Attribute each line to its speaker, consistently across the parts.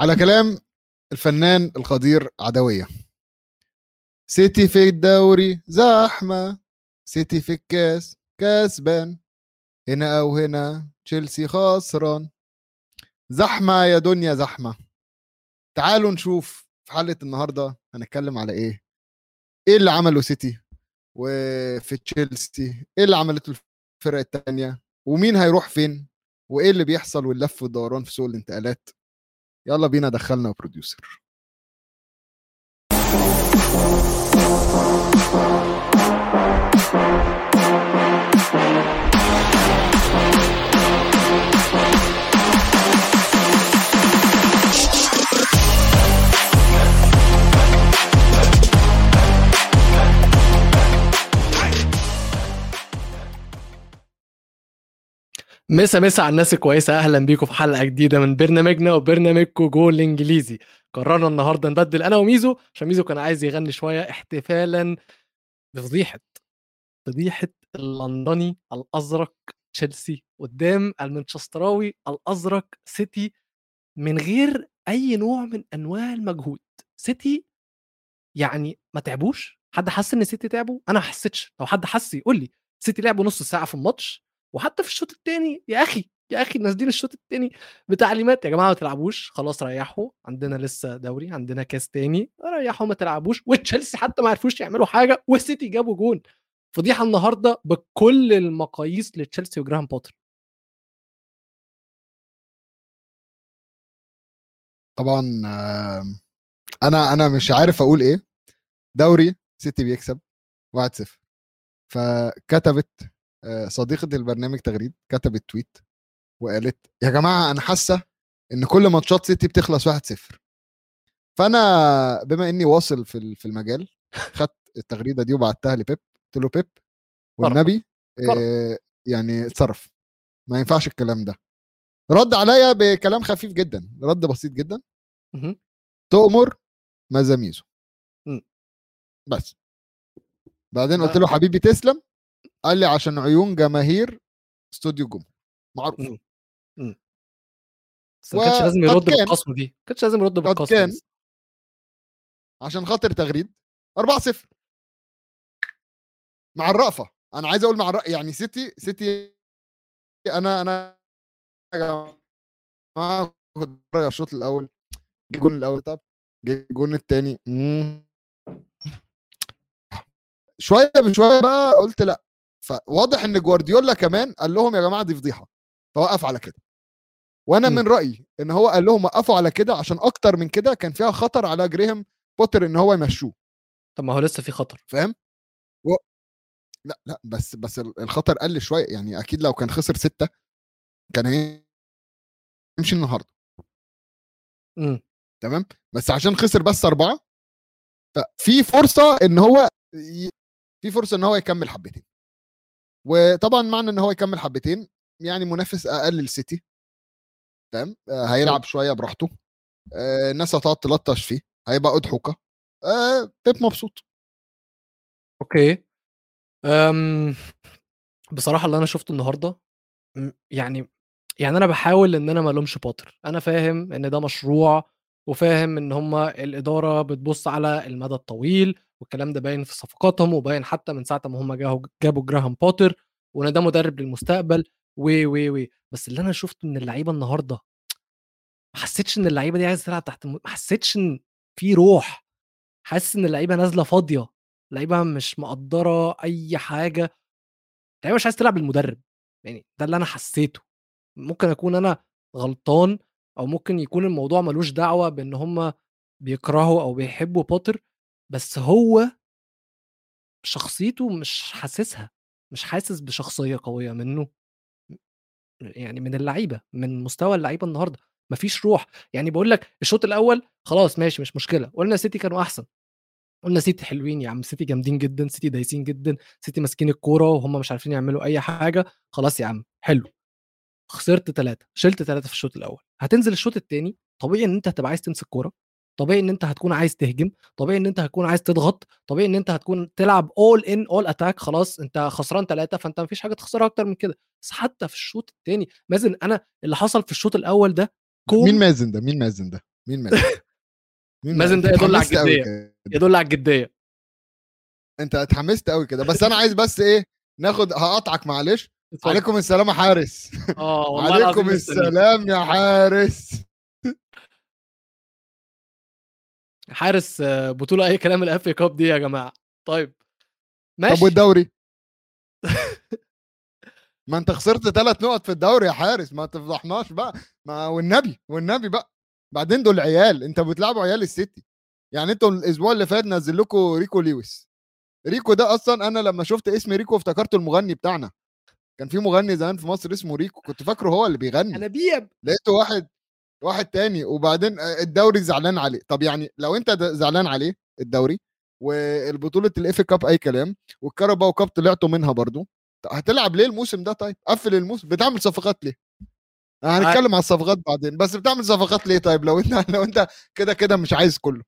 Speaker 1: على كلام الفنان القدير عدوية. سيتي في الدوري زحمة سيتي في الكاس كسبان. هنا أو هنا تشيلسي خسران. زحمة يا دنيا زحمة. تعالوا نشوف في حلقة النهارده هنتكلم على إيه. إيه اللي عمله سيتي وفي تشيلسي؟ إيه اللي عملته الفرق التانية؟ ومين هيروح فين؟ وإيه اللي بيحصل واللف والدوران في سوق الانتقالات؟ يلا بينا دخلنا بروديوسر
Speaker 2: مسا مسا على الناس الكويسة. أهلا بيكم في حلقة جديدة من برنامجنا وبرنامجكم جول إنجليزي. قررنا النهاردة نبدل أنا وميزو عشان ميزو كان عايز يغني شوية احتفالا بفضيحة فضيحة اللندني الأزرق تشيلسي قدام المانشستراوي الأزرق سيتي من غير أي نوع من أنواع المجهود. سيتي يعني ما تعبوش؟ حد حس إن سيتي تعبوا؟ أنا ما حسيتش. لو حد حس يقول لي سيتي لعبوا نص ساعة في الماتش وحتى في الشوط الثاني يا أخي يا أخي نازلين الشوط الثاني بتعليمات يا جماعة ما تلعبوش خلاص ريحوا عندنا لسه دوري عندنا كاس تاني ريحوا ما تلعبوش. وتشيلسي حتى ما عرفوش يعملوا حاجة والسيتي جابوا جون. فضيحة النهارده بكل المقاييس لتشيلسي وجراهام بوتر.
Speaker 1: طبعا أنا أنا مش عارف أقول إيه. دوري سيتي بيكسب 1-0 فكتبت آه، صديقة البرنامج تغريد كتبت تويت وقالت يا جماعة أنا حاسة إن كل ماتشات سيتي بتخلص 1-0 فأنا بما إني واصل في في المجال خدت التغريدة دي وبعتها لبيب قلت له بيب والنبي آه، يعني اتصرف. ما ينفعش الكلام ده. رد عليا بكلام خفيف جدا رد بسيط جدا. تؤمر مزاميزو. بس. بعدين قلت
Speaker 2: ده-
Speaker 1: له حبيبي تسلم. قال لي عشان عيون جماهير استوديو جمهور معروف.
Speaker 2: مم. مم. بس ما كانش لازم يرد بالقسوه دي ما كانش لازم يرد
Speaker 1: قد
Speaker 2: بالقسوه
Speaker 1: كان. عشان خاطر تغريد. 4-0 مع الرأفة. أنا عايز أقول مع الرأفة يعني سيتي سيتي أنا أنا يا على الشوط الأول. جه الجون الأول طب جه الجون الثاني شوية بشوية بقى قلت لأ. فواضح إن جوارديولا كمان قال لهم يا جماعة دي فضيحة. فوقف على كده. وأنا
Speaker 2: مم.
Speaker 1: من رأيي إن هو قال لهم وقفوا على كده عشان أكتر من كده كان فيها خطر على جريهام بوتر إن هو يمشوه.
Speaker 2: طب ما هو لسه في خطر.
Speaker 1: فاهم؟ و... لا لا بس بس ال- الخطر قل شوية. يعني أكيد لو كان خسر ستة كان هيمشي النهارده.
Speaker 2: مم.
Speaker 1: تمام؟ بس عشان خسر بس أربعة ففي فرصة إن هو ي... في فرصة إن هو يكمل حبتين. وطبعا معنى إن هو يكمل حبتين يعني منافس أقل للسيتي تمام؟ آه هيلعب شوية براحته. آه الناس هتقعد تلطش فيه. هيبقى أضحوكة آه بيب مبسوط.
Speaker 2: okay. أم بصراحة اللي أنا شفته النهارده يعني يعني أنا بحاول إن أنا ما ألومش بوتر. أنا فاهم إن ده مشروع وفاهم إن هم الإدارة بتبص على المدى الطويل. والكلام ده باين في صفقاتهم وباين حتى من ساعة ما هم جابوا جابوا جراهام بوتر وإن ده مدرب للمستقبل و و و. بس اللي أنا شفته من اللعيبة النهارده ما حسيتش إن اللعيبة دي عايزة تلعب تحت ما حسيتش إن في روح. حاسس إن اللعيبة نازلة فاضية لعيبه مش مقدرة أي حاجة. لعيبه مش عايز تلعب المدرب يعني ده اللي أنا حسيته. ممكن أكون أنا غلطان أو ممكن يكون الموضوع ملوش دعوة بإن هم بيكرهوا أو بيحبوا بوتر. بس هو شخصيته مش حاسسها مش حاسس بشخصية قوية منه يعني من اللعيبة من مستوى اللعيبة النهارده مفيش روح. يعني بقول لك الشوط الأول خلاص ماشي مش مشكلة قلنا سيتي كانوا أحسن. قلنا سيتي حلوين يا عم سيتي جامدين جدا سيتي دايسين جدا سيتي ماسكين الكورة وهم مش عارفين يعملوا أي حاجة خلاص يا عم حلو. خسرت ثلاثة شلت ثلاثة في الشوط الأول. هتنزل الشوط الثاني طبيعي إن أنت هتبقى عايز تمسك كورة. طبيعي إن أنت هتكون عايز تهجم طبيعي إن أنت هتكون عايز تضغط طبيعي إن أنت هتكون تلعب أول إن أول attack خلاص أنت خسران ثلاثة فأنت مفيش حاجة تخسرها أكتر من كده. بس حتى في الشوط الثاني مازن أنا اللي حصل في الشوط الأول ده كوم
Speaker 1: مين مازن ده؟ مين مازن ده؟ مين مازن مين
Speaker 2: مازن ده يدل على.
Speaker 1: كده.
Speaker 2: يدل على الجدية.
Speaker 1: أنت اتحمست قوي كده. بس أنا عايز بس إيه ناخد هقطعك معلش. عليكم السلام يا حارس.
Speaker 2: آه والله
Speaker 1: عليكم. السلام يا حارس.
Speaker 2: حارس آه، بطولة أي كلام ال FA Cup دي يا جماعة. طيب
Speaker 1: طب
Speaker 2: ماشي.
Speaker 1: والدوري؟ ما انت خسرت ثلاث نقط في الدوري يا حارس ما تفضحناش بقى. ما والنبي والنبي بقى. بعدين دول عيال انت بتلعبوا عيال السيتي. يعني أنتوا الأسبوع اللي فات نزل لكم ريكو لويس. ريكو ده أصلا أنا لما شفت اسم ريكو افتكرته المغني بتاعنا. كان في مغني زمان في مصر اسمه ريكو كنت فاكره هو اللي بيغني.
Speaker 2: أنا بيب.
Speaker 1: لقيته واحد واحد تاني وبعدين آه، الدوري زعلان عليه. طب يعني لو انت زعلان عليه الدوري والبطولة ال FA Cup أي كلام وال Carabao Cup طلعتوا منها برضو هتلعب ليه الموسم ده طيب؟ قفل الموسم بتعمل صفقات ليه؟ هنتكلم على الصفقات بعدين بس بتعمل صفقات ليه طيب؟ لو انت لو انت كده كده مش عايز كله.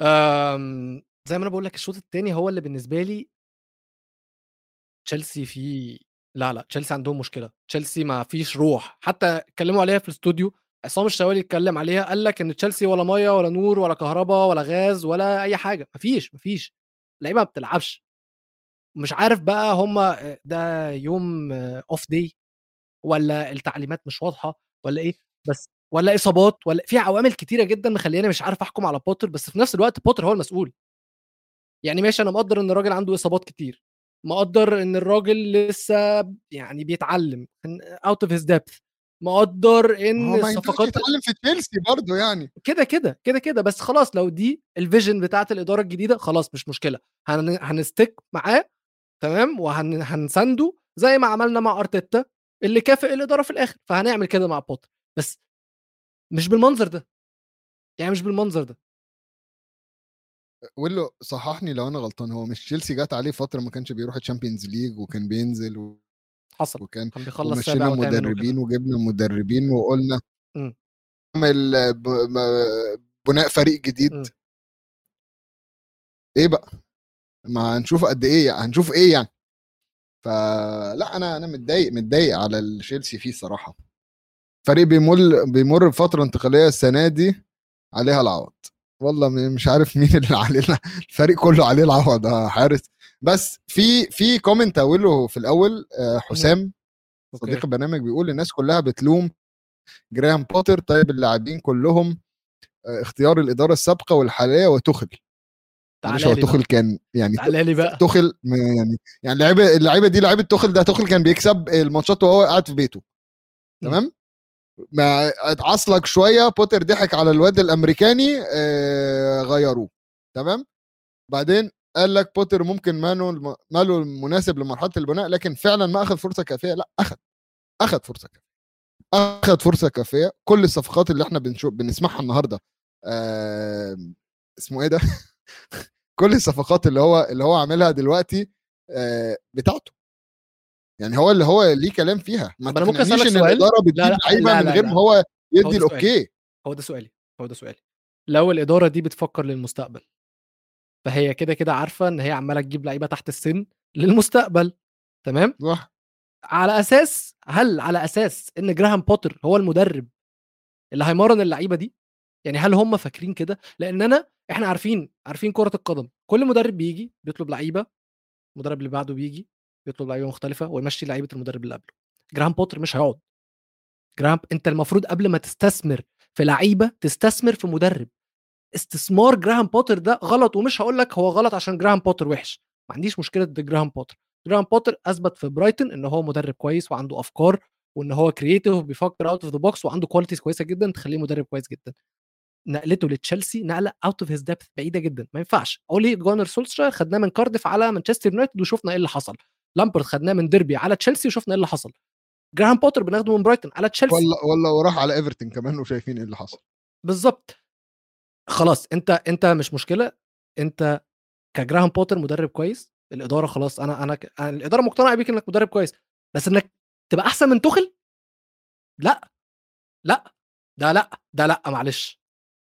Speaker 2: آم، زي ما أنا بقول لك الشوط الثاني هو اللي بالنسبة لي تشيلسي فيه لا لا تشيلسي عندهم مشكلة. تشيلسي ما فيش روح. حتى اتكلموا عليها في الاستوديو عصام الشوالي اتكلم عليها قال لك إن تشيلسي ولا مية ولا نور ولا كهرباء ولا غاز ولا أي حاجة. مفيش مفيش اللعيبة ما بتلعبش. مش عارف بقى هم ده يوم off day ولا التعليمات مش واضحة ولا إيه؟ بس ولا إصابات ولا في عوامل كتيرة جدا مخليني مش عارف أحكم على بوتر بس في نفس الوقت بوتر هو المسؤول. يعني ماشي أنا مقدر إن الراجل عنده إصابات كتير. مقدر إن الراجل لسه يعني بيتعلم out of his depth مقدر
Speaker 1: إن
Speaker 2: الصفقات
Speaker 1: يتعلم في تشيلسي برضه يعني.
Speaker 2: كده كده كده كده بس خلاص لو دي ال vision بتاعت الإدارة الجديدة خلاص مش مشكلة. هن... هن stick معاه تمام وهنسنده زي ما عملنا مع أرتيتا اللي كافئ الإدارة في الآخر فهنعمل كده مع بوتر بس مش بالمنظر ده. يعني مش بالمنظر ده.
Speaker 1: ويلو صححني لو أنا غلطان هو مش تشيلسي جات عليه فترة ما كانش بيروح ال Champions League وكان بينزل و-
Speaker 2: حصل
Speaker 1: وكان
Speaker 2: كان بيخلص
Speaker 1: ومشينا مدربين. وجبنا مدربين وقلنا
Speaker 2: مم.
Speaker 1: نعمل ب- م- بناء فريق جديد
Speaker 2: مم.
Speaker 1: إيه بقى ما هنشوف قد إيه يعني هنشوف إيه يعني فلا أنا أنا متضايق متضايق على تشيلسي فيه صراحة فريق بيمر بيمر بفترة انتقالية السنة دي عليها العوض والله مش عارف مين اللي عليه الفريق كله عليه العوض يا حارس. بس في في كومنت أقوله في الأول آه، حسام. صديق البرنامج بيقول الناس كلها بتلوم جراهام بوتر طيب اللاعبين كلهم آه، اختيار الإدارة السابقة والحالية وتخل معلش هو
Speaker 2: تعالى لي بقى.
Speaker 1: تخل كان يعني
Speaker 2: تعالى لي بقى.
Speaker 1: تخل يعني يعني اللعيبه اللعيبة دي لعيبة تخل ده تخل كان بيكسب الماتشات وهو قاعد في بيته. تمام؟ ما اتعصلك شوية بوتر ضحك على الواد الأمريكاني آه غيروه. تمام؟ بعدين قال لك بوتر ممكن ماله ماله المناسب لمرحلة البناء لكن فعلا ما أخذ فرصة كافية؟ لا أخذ. أخذ فرصة كافية. أخذ فرصة كافية. كل الصفقات اللي إحنا بنشوف بنسمعها النهارده آه اسمه إيه ده؟ كل الصفقات اللي هو اللي هو عاملها دلوقتي آه بتاعته. يعني هو اللي هو ليه كلام فيها. ما
Speaker 2: أنا ممكن
Speaker 1: إن
Speaker 2: سؤال؟
Speaker 1: الإدارة بتجيب لعيبه من غير. ما هو يدي.
Speaker 2: ال
Speaker 1: okay.
Speaker 2: هو ده سؤالي. هو ده سؤالي. لو الإدارة دي بتفكر للمستقبل فهي كده كده عارفة إن هي عمالة تجيب لعيبة تحت السن للمستقبل تمام؟
Speaker 1: صح.
Speaker 2: على أساس هل على أساس إن جراهام بوتر هو المدرب اللي هيمرن اللعيبة دي؟ يعني هل هم فاكرين كده؟ لأن أنا إحنا عارفين عارفين كرة القدم. كل مدرب بيجي بيطلب لعيبة المدرب اللي بعده بيجي بيطلب لعيبة مختلفة ويمشي لعيبة المدرب اللي قبله. جراهام بوتر مش هيقعد. جراهام انت المفروض قبل ما تستثمر في لعيبة تستثمر في مدرب. استثمار جراهام بوتر ده غلط ومش هقول لك هو غلط عشان جراهام بوتر وحش. ما عنديش مشكلة ضد جراهام بوتر. جراهام بوتر أثبت في برايتون إن هو مدرب كويس وعنده أفكار وإن هو creative وبيفكر out of the box وعنده qualities كويسة جدا تخليه مدرب كويس جدا. نقلته لتشيلسي نقلة out of his depth بعيدة جدا. ما ينفعش. اولي جونر سولشر خدناه من كارديف على مانشستر يونايتد وشفنا إيه اللي حصل. لامبارد خدناه من ديربي على تشيلسي وشفنا إيه اللي حصل. جراهام بوتر بناخده من برايتون على تشيلسي.
Speaker 1: ولا ولا وراح على إيفرتون كمان وشايفين إيه اللي حصل.
Speaker 2: بالظبط خلاص أنت أنت مش مشكلة. أنت كجراهام بوتر مدرب كويس الإدارة خلاص أنا أنا, ك... أنا الإدارة مقتنعه بيك إنك مدرب كويس بس إنك تبقى أحسن من توخل لأ. لأ. ده لأ ده لأ معلش.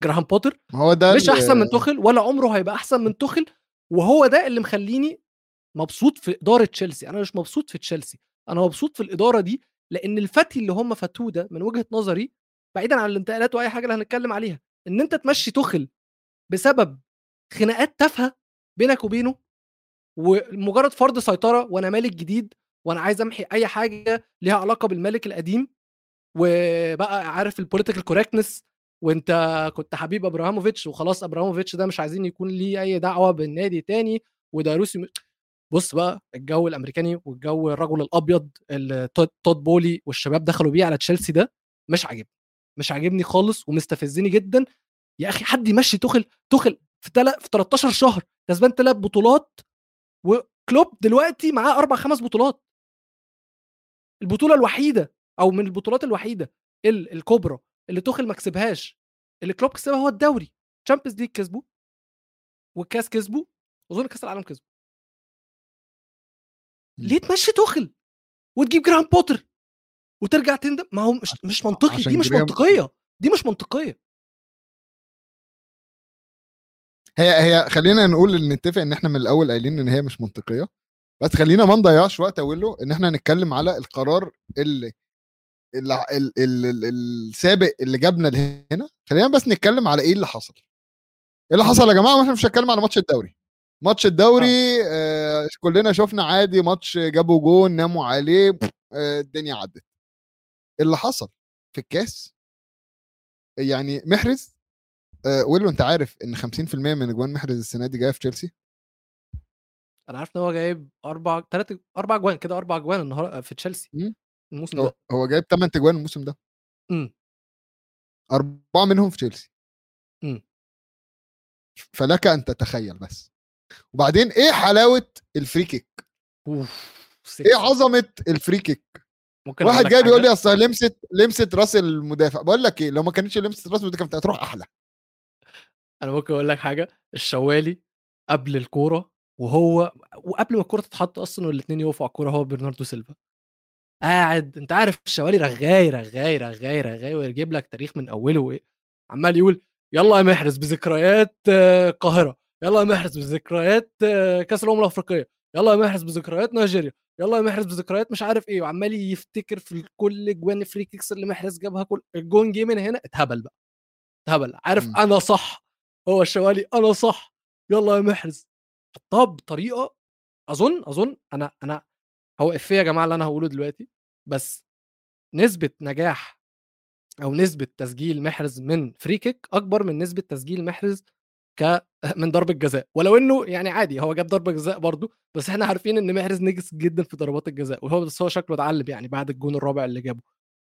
Speaker 2: جراهام بوتر
Speaker 1: ما هو ده
Speaker 2: مش أحسن من توخل ولا عمره هيبقى أحسن من توخل وهو ده اللي مخليني مبسوط في إدارة تشيلسي أنا مش مبسوط في تشيلسي أنا مبسوط في الإدارة دي لأن الفتي اللي هم فاتوه ده من وجهة نظري بعيدا عن الانتقالات وأي حاجة اللي هنتكلم عليها إن أنت تمشي توخل بسبب خناقات تافهة بينك وبينه ومجرد فرض سيطرة وأنا مالك جديد وأنا عايز أمحي أي حاجة ليها علاقة بالملك القديم وبقى عارف ال political correctness وأنت كنت حبيب ابراهاموفيتش وخلاص ابراهاموفيتش ده مش عايزين يكون ليه أي دعوة بالنادي تاني وده روسي بص بقى الجو الأمريكاني والجو الرجل الأبيض اللي تود بولي والشباب دخلوا بيه على تشيلسي ده مش عاجبني مش عاجبني خالص ومستفزني جدا. يا أخي حد يمشي تخل تخل في تل... في 13 شهر كسبان ثلاث بطولات وكلوب دلوقتي معاه أربع خمس بطولات. البطولة الوحيدة أو من البطولات الوحيدة الكبرى اللي توخل ما كسبهاش اللي كلوب كسبها هو الدوري. Champions League كسبه والكاس كسبه أظن كاس العالم كسبه ليه تمشي توخل وتجيب جراهام بوتر وترجع تندم؟ ما هو مش مش منطقي دي مش منطقية دي مش منطقية.
Speaker 1: هي هي خلينا نقول نتفق إن إحنا من الأول قايلين إن هي مش منطقية بس خلينا ما نضيعش وقت أقول إن إحنا نتكلم على القرار اللي السابق اللي جابنا لهنا. خلينا بس نتكلم على إيه اللي حصل. إيه اللي حصل يا جماعة؟ إحنا مش هنتكلم على ماتش الدوري. ماتش الدوري آه. آه كلنا شفنا عادي ماتش جابوا جون ناموا عليه آه الدنيا عدت. اللي حصل في الكاس يعني محرز آه ويلو انت عارف إن 50% من اجوان محرز السنة دي جاية في تشيلسي؟
Speaker 2: أنا عارف إن هو جايب أربع ثلاث أربع اجوان كده أربع اجوان النهارده في تشيلسي
Speaker 1: الموسم ده. هو جايب 8 اجوان الموسم ده.
Speaker 2: امم
Speaker 1: أربعة منهم في تشيلسي.
Speaker 2: امم
Speaker 1: فلك أن تتخيل بس. وبعدين إيه حلاوة ال free
Speaker 2: kick
Speaker 1: أوف إيه عظمة ال free kick ممكن واحد جاي بيقول لي أصل لمست لمست رأس المدافع. بقول لك إيه لو ما كانتش لمست رأس المدافع كانت هتروح أحلى.
Speaker 2: أنا ممكن أقول لك حاجة. الشوالي قبل الكورة وهو وقبل ما الكورة تتحط أصلا والاثنين يقفوا على الكورة هو برناردو سيلفا. قاعد أنت عارف الشوالي رغاي رغاي رغاي رغاي ويجيب لك تاريخ من أوله. وايه عمال يقول يلا يا محرز بذكريات القاهرة. يلا يا محرز بذكريات كأس الأمم الأفريقية يلا يا محرز بذكريات نيجيريا يلا يا محرز بذكريات مش عارف إيه وعمال يفتكر في كل جوان free kicks اللي محرز جابها كل الجون جه من هنا اتهبل بقى اتهبل عارف م. أنا صح هو الشوالي أنا صح يلا يا محرز حطها بطريقه أظن أظن أنا أنا هو إفيه يا جماعة اللي أنا هقوله دلوقتي بس نسبة نجاح أو نسبة تسجيل محرز من free kick أكبر من نسبة تسجيل محرز ك من ضربة جزاء. ولو إنه يعني عادي هو جاب ضربة جزاء برضه بس إحنا عارفين إن محرز نجس جدا في ضربات الجزاء وهو بس هو شكله اتعلم يعني بعد الجون الرابع اللي جابه.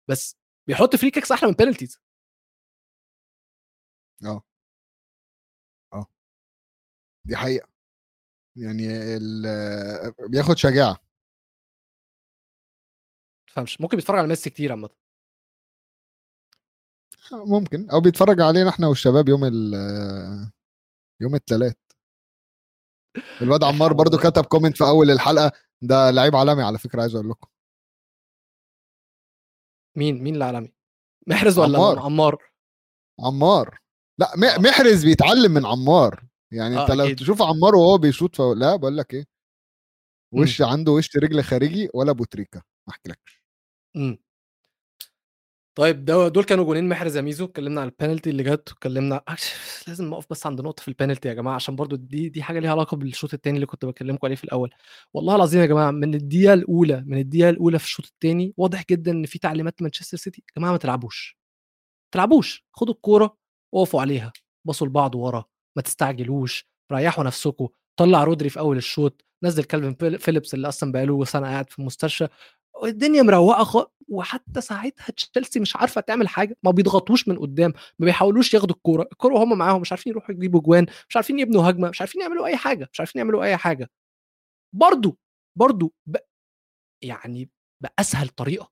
Speaker 2: بس بيحط free kicks أحلى من penalties
Speaker 1: آه. آه. دي حقيقة. يعني بياخد شجاعة.
Speaker 2: فهمش ممكن بيتفرج على ميسي كتير عامة.
Speaker 1: ممكن. أو بيتفرج علينا إحنا والشباب يوم ال يوم الثلاث الواد عمار برضو كتب comment في أول الحلقة ده لعيب عالمي على فكرة عايز أقول لكم.
Speaker 2: مين؟ مين العالمي محرز ولا عمار. عمار,
Speaker 1: عمار. لا آه. محرز بيتعلم من عمار. يعني آه أنت لو تشوف عمار وهو بيشوط فوق لا بقول لك إيه وش م. عنده وش رجل خارجي ولا بوتريكا ما أحكيلكش.
Speaker 2: إمم. طيب ده دول كانوا جونين محرز ميزو اتكلمنا على البنالتي اللي جت واتكلمنا لازم نقف بس عند نقطة في البنالتي يا جماعة عشان برضو دي دي حاجة ليها علاقة بالشوط الثاني اللي كنت بكلمكم عليه في الأول. والله العظيم يا جماعة من الدقيقة الأولى من الدقيقة الأولى في الشوط الثاني واضح جدا إن في تعليمات مانشستر سيتي. يا جماعة ما تلعبوش. ما تلعبوش. خدوا الكورة وقفوا عليها. بصوا لبعض ورا. ما تستعجلوش. ريحوا نفسكم. طلع رودري في أول الشوط. نزل كالفين فيليبس اللي أصلا بقاله سنة قاعد في المستشفى الدنيا مروقة. وحتى ساعتها تشيلسي مش عارفة تعمل حاجة ما بيضغطوش من قدام ما بيحاولوش ياخدوا الكورة الكورة وهم معاهم مش عارفين يروحوا يجيبوا جوان مش عارفين يبنوا هجمة مش عارفين يعملوا أي حاجة مش عارفين يعملوا أي حاجة برضو برضو ب... يعني بأسهل طريقة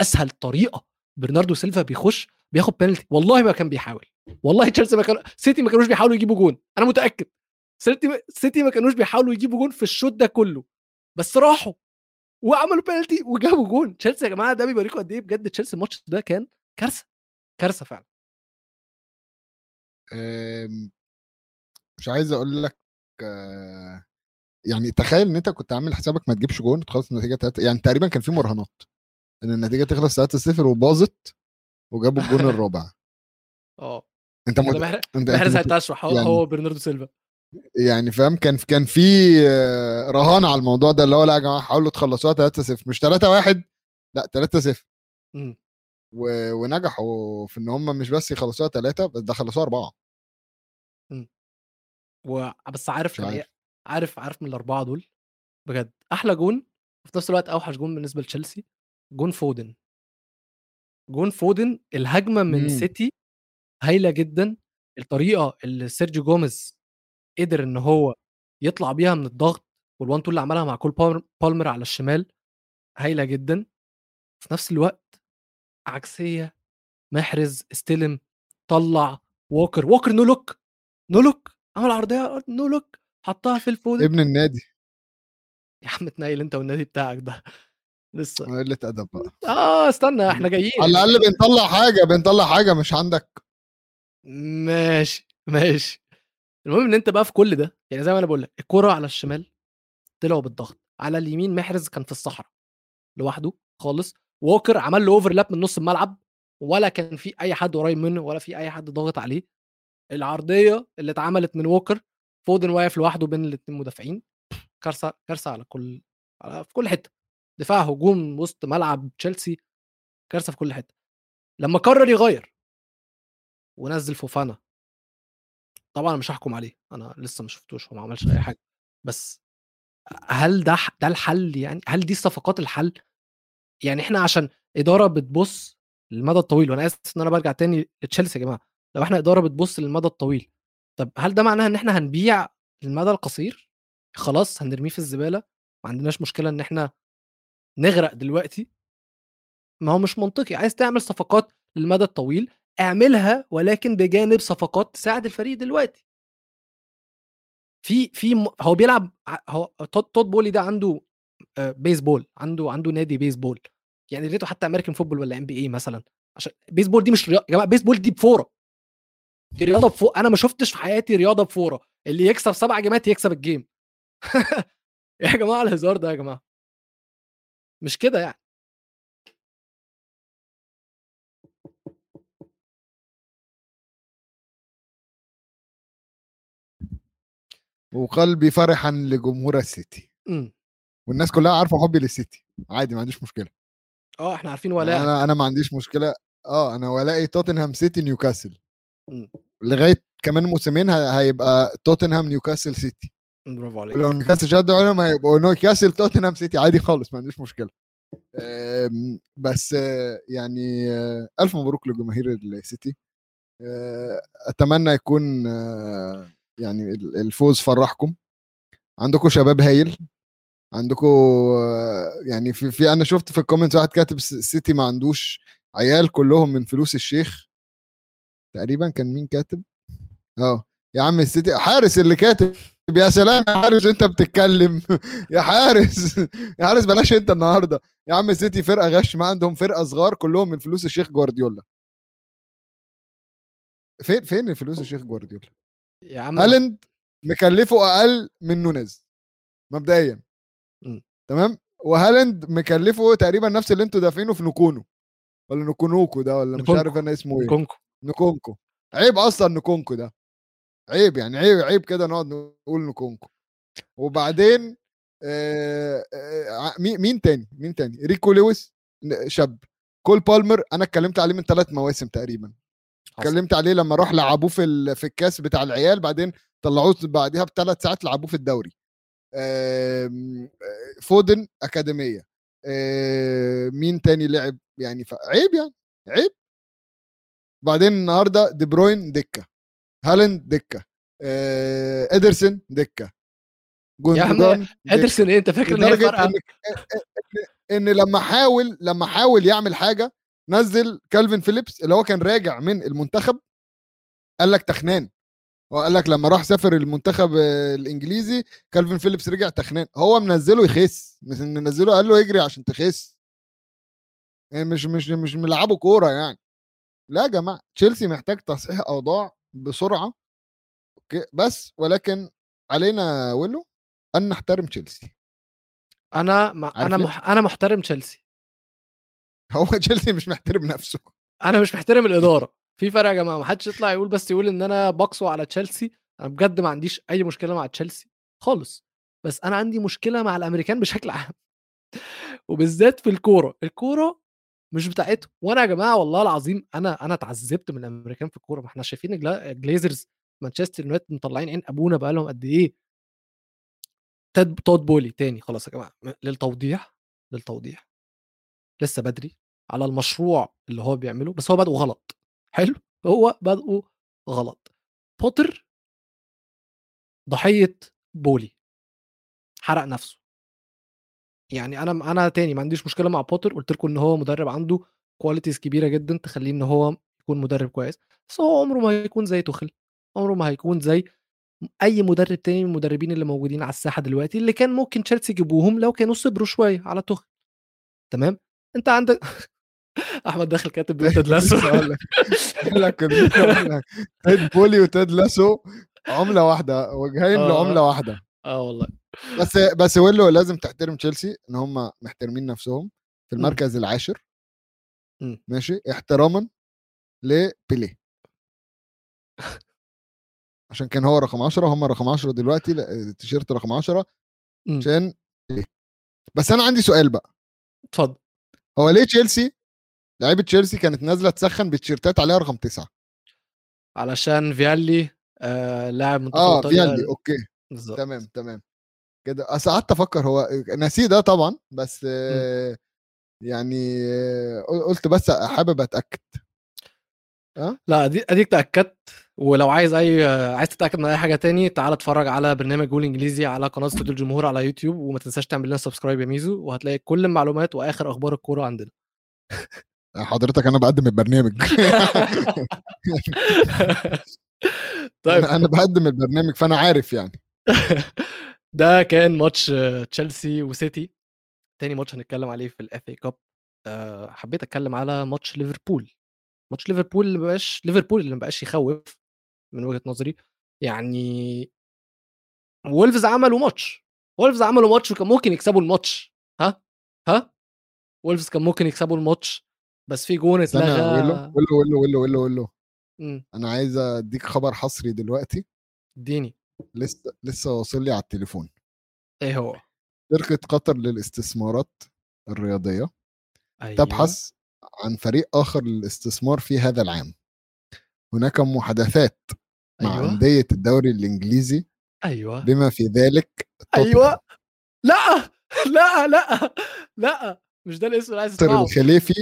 Speaker 2: اسهل طريقة برناردو سيلفا بيخش بياخد بينالتي والله ما كان بيحاول والله تشيلسي ما كان سيتي ما كانوش بيحاولوا يجيبوا جون أنا متأكد سيتي سيتي ما كانوش بيحاولوا يجيبوا جون في الشوط ده كله. بس راحوا وعملوا بينالتي وجابوا جون. تشيلسي يا جماعة ده بيوريكم قد إيه بجد تشيلسي الماتش ده كان كارثة كارثة فعلا.
Speaker 1: آمم، مش عايز أقول لك يعني تخيل إن أنت كنت عامل حسابك ما تجيبش جون تخلص النتيجة تلاتة يعني تقريبا كان في مراهنات إن النتيجة تخلص 3-0 وباظت وجابوا الجون الرابع.
Speaker 2: آه.
Speaker 1: أنت.
Speaker 2: محر-
Speaker 1: أنت
Speaker 2: محرز. هيتشرح هو
Speaker 1: يعني-
Speaker 2: هو برناردو سيلفا.
Speaker 1: يعني فاهم؟ كان كان في آه، رهان على الموضوع ده اللي هو لا يا جماعة حاولوا تخلصوها 3-0 مش 3-1 لا 3-0
Speaker 2: مم.
Speaker 1: و... ونجحوا في إن هم مش بس يخلصوها 3 بس ده خلصوها 4
Speaker 2: و... بس عارف
Speaker 1: مش
Speaker 2: كان
Speaker 1: عارف.
Speaker 2: عارف عارف من الأربعة دول؟ بجد. أحلى جون وفي نفس الوقت أوحش جون بالنسبة لتشيلسي جون فودن. جون فودن الهجمة من
Speaker 1: مم.
Speaker 2: سيتي هايلة جدا. الطريقة اللي سيرجيو جوميز قدر إن هو يطلع بيها من الضغط وال one two اللي عملها مع كول بالمر- على الشمال هايلة جدا. في نفس الوقت عكسية محرز استلم طلع ووكر ووكر no look no look عمل عرضية no look حطها في الفودن
Speaker 1: ابن النادي.
Speaker 2: يا عم تنيل أنت والنادي بتاعك ده. لسه.
Speaker 1: قلة أدب بقى.
Speaker 2: آه استنى إحنا جايين.
Speaker 1: على الأقل بنطلع حاجة بنطلع حاجة مش عندك.
Speaker 2: ماشي ماشي. المهم إن أنت بقى في كل ده يعني زي ما أنا بقول لك الكرة على الشمال طلعوا بالضغط على اليمين محرز كان في الصحراء لوحده خالص ووكر عمل له overlap من نص الملعب ولا كان في أي حد قريب منه ولا في أي حد ضاغط عليه. العرضية اللي اتعملت من ووكر فودن واقف لوحده بين الاثنين مدافعين كارثة كارثة على كل على في كل حتة. دفاع هجوم وسط ملعب تشيلسي كارثة في كل حتة. لما قرر يغير ونزل فوفانا طبعا مش هحكم عليه أنا لسه ما شفتوش هو ما عملش أي حاجة بس هل ده ده الحل يعني؟ هل دي صفقات الحل؟ يعني إحنا عشان إدارة بتبص للمدى الطويل وأنا آسف إن أنا برجع تاني لتشيلسي يا جماعة لو إحنا إدارة بتبص للمدى الطويل طب هل ده معناها إن إحنا هنبيع المدى القصير؟ خلاص هنرميه في الزبالة ما عندناش مشكلة إن إحنا نغرق دلوقتي؟ ما هو مش منطقي عايز تعمل صفقات للمدى الطويل اعملها ولكن بجانب صفقات تساعد الفريق دلوقتي. في في هو بيلعب هو تود بولي ده عنده آه، بيسبول عنده عنده نادي بيسبول يعني ريته حتى American football ولا NBA مثلا. عشان بيسبول دي مش يا جماعة بيسبول دي بفورة. دي رياضة بفوره أنا ما شفتش في حياتي رياضة بفورة. اللي يكسب سبع جيمات يكسب ال game يا جماعة الهزار ده يا جماعة. مش كده يعني.
Speaker 1: وقلبي فرحا لجمهور السيتي.
Speaker 2: إمم.
Speaker 1: والناس كلها عارفة حبي للسيتي. عادي ما عنديش مشكلة.
Speaker 2: آه إحنا عارفين ولا
Speaker 1: أنا أنا ما عنديش مشكلة. آه أنا ولائي توتنهام سيتي نيوكاسل.
Speaker 2: مم.
Speaker 1: لغاية كمان موسمين هيبقى توتنهام نيوكاسل سيتي.
Speaker 2: برافو عليك.
Speaker 1: ولو نيوكاسل شدوا عليهم هيبقوا نيوكاسل توتنهام سيتي. عادي خالص ما عنديش مشكلة. آم، بس يعني آه، ألف مبروك لجماهير السيتي. آه، أتمنى يكون آه، يعني ال- الفوز فرحكم. عندكم شباب هايل. عندكم يعني في, في أنا شفت في ال comment واحد كاتب الس- السيتي ما عندوش عيال كلهم من فلوس الشيخ. تقريبا كان مين كاتب؟ آه. يا عم السيتي حارس اللي كاتب. يا سلام يا حارس أنت بتتكلم. يا حارس يا حارس بلاش أنت النهارده. يا عم السيتي فرقة غش ما عندهم فرقة صغار كلهم من فلوس الشيخ جوارديولا. فين فين فلوس الشيخ جوارديولا؟
Speaker 2: يا عم
Speaker 1: هالاند مكلفه أقل من نونيز مبدئيا.
Speaker 2: مم.
Speaker 1: تمام؟ وهالاند مكلفه تقريبا نفس اللي أنتوا دافعينه في نكونو ولا نكونوكو ده ولا مش
Speaker 2: نكونكو.
Speaker 1: عارف أنا اسمه إيه.
Speaker 2: كونكو
Speaker 1: نكونكو عيب أصلا نكونكو ده. عيب يعني عيب عيب كده نقعد نقول نكونكو وبعدين آه آه مين تاني؟ مين تاني؟ ريكو لويس شاب. كول بالمر أنا اتكلمت عليه من ثلاث مواسم تقريبا. اتكلمت عليه لما راح لعبوه في في الكاس بتاع العيال بعدين طلعوه بعدها بثلاث ساعات لعبوه في الدوري. آم، آه، فودن أكاديمية. آه، مين تاني لعب؟ يعني عيب يعني عيب. بعدين النهارده دي بروين دكة. هالاند دكة. آه، ادرسون دكة.
Speaker 2: يا عم. ادرسون إيه؟ أنت فاكر إن هي
Speaker 1: إن إن لما حاول لما حاول يعمل حاجة نزل كالفين فيليبس اللي هو كان راجع من المنتخب قال لك تخنان. هو قال لك لما راح سافر المنتخب الإنجليزي كالفين فيليبس رجع تخنان. هو منزله يخس مش منزله قال له اجري عشان تخس. يعني مش مش مش ملعبه كورة يعني. لا يا جماعة تشيلسي محتاج تصحيح أوضاع بسرعة. okay بس ولكن علينا ويلو أن نحترم تشيلسي.
Speaker 2: أنا ما
Speaker 1: أنا؟
Speaker 2: مح... أنا محترم تشيلسي.
Speaker 1: هو تشيلسي مش محترم نفسه.
Speaker 2: أنا مش محترم الإدارة. في فرق يا جماعة ما حدش يطلع يقول بس يقول إن أنا بقسو على تشيلسي. أنا بجد ما عنديش أي مشكلة مع تشيلسي خالص. بس أنا عندي مشكلة مع الأمريكان بشكل عام. وبالذات في الكورة. الكورة مش بتاعتهم. وأنا يا جماعة والله العظيم أنا أنا اتعذبت من الأمريكان في الكورة. ما إحنا شايفين الجليزرز مانشستر يونايتد مطلعين عين أبونا بقى لهم قد إيه؟ تاد بولي تاني. خلاص يا جماعة للتوضيح للتوضيح. لسه بدري. على المشروع اللي هو بيعمله بس هو بدأه غلط. حلو؟ هو بدأه غلط. بوتر ضحية بولي. حرق نفسه. يعني أنا أنا تاني ما عنديش مشكلة مع بوتر قلت لكم إن هو مدرب عنده qualities كبيرة جدا تخليه إن هو يكون مدرب كويس. بس هو عمره ما هيكون زي توخل عمره ما هيكون زي أي مدرب تاني من المدربين اللي موجودين على الساحة دلوقتي اللي كان ممكن تشيلسي يجيبوهم لو كانوا صبروا شوية على توخل تمام؟ أنت عندك أحمد داخل كاتب بيوتد لاسو
Speaker 1: لك. تيد بولي وتيد لاسو عملة واحدة وجهين
Speaker 2: آه.
Speaker 1: لعملة واحدة
Speaker 2: آه والله
Speaker 1: بس بس ويلو لازم تحترم تشيلسي إن هم محترمين نفسهم في. المركز العاشر. ماشي احتراما لبيليه عشان كان هو رقم 10 هم رقم 10 دلوقتي التيشيرت رقم 10
Speaker 2: مم.
Speaker 1: عشان بس أنا عندي سؤال بقى
Speaker 2: اتفضل
Speaker 1: هو ليه تشيلسي لعيبة تشيلسي كانت نازلة تسخن بتيشيرتات عليها رقم 9
Speaker 2: علشان فيالي آه لاعب منتخب آه
Speaker 1: فيالي okay.
Speaker 2: بالظبط.
Speaker 1: تمام تمام. كده أصل قعدت أفكر هو نسيه ده طبعا بس آه، يعني آه، قلت بس حابب أتأكد.
Speaker 2: لا دي أديك تأكدت ولو عايز أي عايز تتأكد من أي حاجة تاني تعال اتفرج على برنامج جول إنجليزي على قناة استوديو الجمهور على يوتيوب وما تنساش تعمل لنا subscribe يا ميزو وهتلاقي كل المعلومات وآخر أخبار الكورة عندنا.
Speaker 1: حضرتك أنا بقدم البرنامج.
Speaker 2: طيب.
Speaker 1: أنا أنا بقدم البرنامج فأنا عارف يعني.
Speaker 2: ده كان ماتش تشيلسي وسيتي. تاني ماتش هنتكلم عليه في ال FA Cup حبيت أتكلم على ماتش ليفربول. ماتش ليفربول اللي مبقاش ليفربول اللي مبقاش يخوف من وجهة نظري. يعني وولفز عملوا ماتش. وولفز عملوا ماتش وكان ممكن يكسبوا الماتش. ها؟ ها؟ وولفز كان ممكن يكسبوا الماتش. بس في جون اتلغى.
Speaker 1: ويلو ويلو ويلو ويلو ويلو
Speaker 2: مم،
Speaker 1: أنا عايز أديك خبر حصري دلوقتي.
Speaker 2: اديني.
Speaker 1: لسه لسه واصل لي على التليفون.
Speaker 2: إيه هو؟
Speaker 1: شركة قطر للاستثمارات الرياضية
Speaker 2: أيوة.
Speaker 1: تبحث عن فريق آخر للاستثمار في هذا العام. هناك محادثات مع
Speaker 2: أيوه.
Speaker 1: أندية الدوري الإنجليزي
Speaker 2: أيوه.
Speaker 1: بما في ذلك توتنهام.
Speaker 2: أيوه لأ لأ لأ لأ مش ده الاسم اللي عايز
Speaker 1: مستر
Speaker 2: أسمعه.
Speaker 1: الخليفي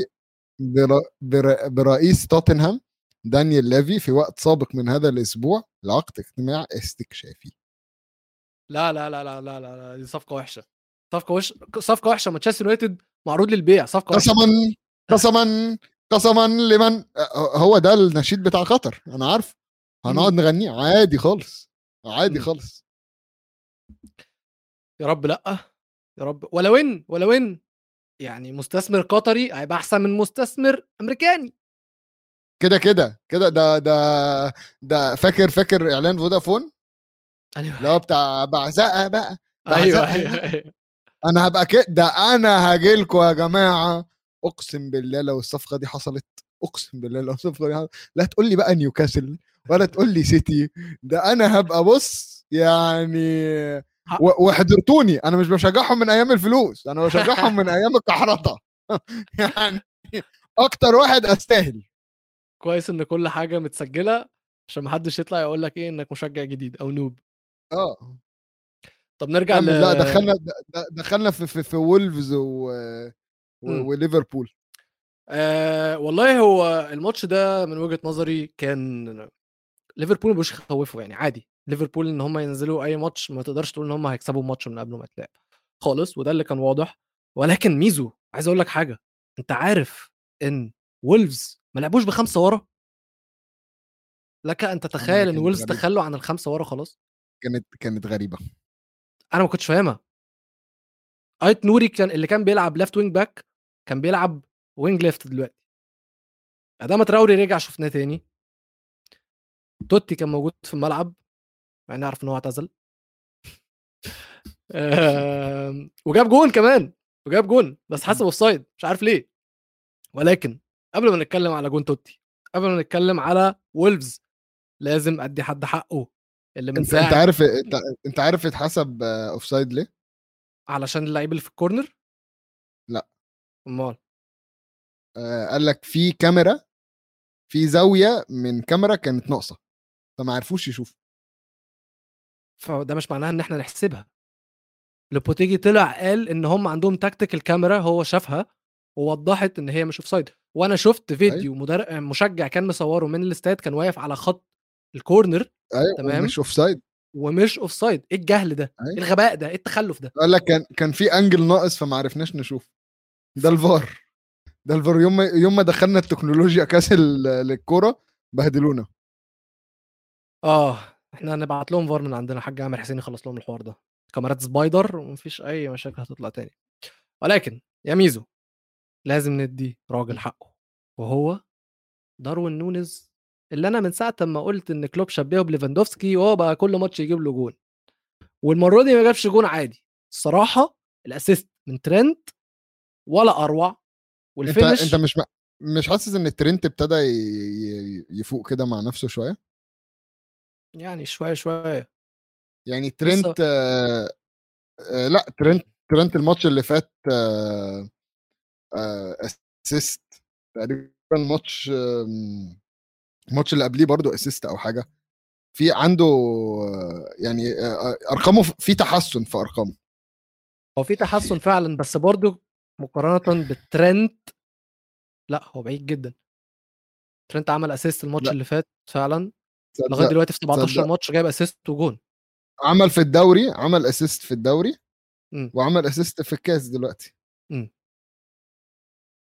Speaker 1: بر... بر... برئيس توتنهام دانيال ليفي في وقت سابق من هذا الأسبوع لعقد اجتماع استكشافي.
Speaker 2: لا لا لا لا لا لا. دي صفقة وحشة. صفقة وحشه صفقة وحشة. مانشستر يونايتد معروض للبيع. صفقة وحشة.
Speaker 1: قسما قسما قسما لمن هو ده النشيد بتاع قطر. أنا عارف هنقعد نغنيه. عادي خالص. عادي. خالص.
Speaker 2: يا رب لأ. يا رب. ولو ان ولو ان يعني مستثمر قطري هيبقى أحسن من مستثمر أمريكاني.
Speaker 1: كده كده كده ده ده ده فاكر فاكر إعلان فودافون؟
Speaker 2: أيوه.
Speaker 1: اللي هو بتاع بعزقه بقى
Speaker 2: أيوه
Speaker 1: بعزقها.
Speaker 2: أيوه أيوة.
Speaker 1: أنا هبقى كده ده أنا هاجي لكم يا جماعة. أقسم بالله لو الصفقة دي حصلت أقسم بالله لو الصفقة دي حصلت. لا تقول لي بقى نيوكاسل ولا تقول لي سيتي ده أنا هبقى بص يعني وحضرتوني أنا مش بشجعهم من أيام الفلوس أنا بشجعهم من أيام الكحرطه يعني أكتر واحد أستاهل.
Speaker 2: كويس إن كل حاجة متسجلة عشان ما حدش يطلع يقول لك إيه إنك مشجع جديد أو نوب.
Speaker 1: آه.
Speaker 2: طب نرجع ل...
Speaker 1: لا دخلنا دخلنا في في, في وولفز و... و... وليفربول
Speaker 2: آه والله هو الماتش ده من وجهة نظري كان ليفربول مش يخوفوا يعني عادي. ليفربول إن هم ينزلوا أي ماتش ما تقدرش تقول إن هم هيكسبوا الماتش من قبل ما يتلعب. خالص وده اللي كان واضح. ولكن ميزو عايز أقول لك حاجة أنت عارف إن وولفز ما لعبوش بخمسة ورا؟ لك أن تتخيل
Speaker 1: إن
Speaker 2: وولفز. تخلوا عن الخمسة ورا خلاص؟
Speaker 1: كانت كانت غريبة.
Speaker 2: أنا ما كنتش فاهمها. أيت نوري كان اللي كان بيلعب left wing back كان بيلعب wing left دلوقتي. أدام تراوري رجع شفناه تاني. توتي كان موجود في الملعب. مع إني أعرف إن هو اعتزل. آم، وجاب جون كمان وجاب جون بس حسب offside مش عارف ليه. ولكن قبل ما نتكلم على جون توتي قبل ما نتكلم على وولفز لازم أدي حد حقه اللي من
Speaker 1: أنت أنت
Speaker 2: ساعه
Speaker 1: عارف أنت, أنت عارف اتحسب offside ليه؟
Speaker 2: علشان اللعيب اللي في ال
Speaker 1: corner
Speaker 2: لأ. أمال.
Speaker 1: آه قال لك في كاميرا في زاوية من كاميرا كانت ناقصة فما عرفوش يشوفوا
Speaker 2: فده مش معناها إن إحنا نحسبها. لوبوتيجي طلع قال إن هم عندهم tactical camera هو شافها ووضحت إن هي مش offside وأنا شفت فيديو مدر... مشجع كان مصوره من الاستاد كان واقف على خط ال
Speaker 1: corner أيوه
Speaker 2: تمام.
Speaker 1: مش offside
Speaker 2: ومش offside إيه الجهل ده؟
Speaker 1: أيوة.
Speaker 2: إيه الغباء ده؟ إيه التخلف ده؟
Speaker 1: قال لك كان كان في angle ناقص فما عرفناش نشوف. ده الفار. ده الفار. يوم ما يوم ما دخلنا التكنولوجيا كاس للكورة بهدلونا.
Speaker 2: آه. إحنا هنبعت لهم فار من عندنا حاج عامر حسين يخلص لهم الحوار ده. كاميرات spider ومفيش أي مشاكل هتطلع تاني. ولكن يا ميزو لازم ندي راجل حقه وهو داروين نونز اللي أنا من ساعة ما قلت إن كلوب شبهه بليفاندوفسكي وهو بقى كل ماتش يجيب له جون. والمرة دي ما جابش جون عادي. الصراحة ال assist من ترنت ولا أروع
Speaker 1: أنت
Speaker 2: وال
Speaker 1: finish أنت مش مش حاسس إن الترنت ابتدى ي- ي- يفوق كده مع نفسه شوية؟
Speaker 2: يعني شوية شوية.
Speaker 1: يعني ترنت آه آه لأ ترنت ترنت الماتش اللي فات آه آه assist تقريبا الماتش آم، الماتش اللي قبليه برضو assist أو حاجة. في عنده آه، يعني آه، أرقامه في تحسن في أرقامه.
Speaker 2: هو في تحسن فعلا بس برضه مقارنة بالترنت لأ هو بعيد جدا. ترنت عمل assist الماتش. اللي فات فعلا. لغاية دلوقتي في 17
Speaker 1: تصدق.
Speaker 2: ماتش جايب assist وجون
Speaker 1: عمل في الدوري عمل assist في الدوري
Speaker 2: مم.
Speaker 1: وعمل assist في الكاس دلوقتي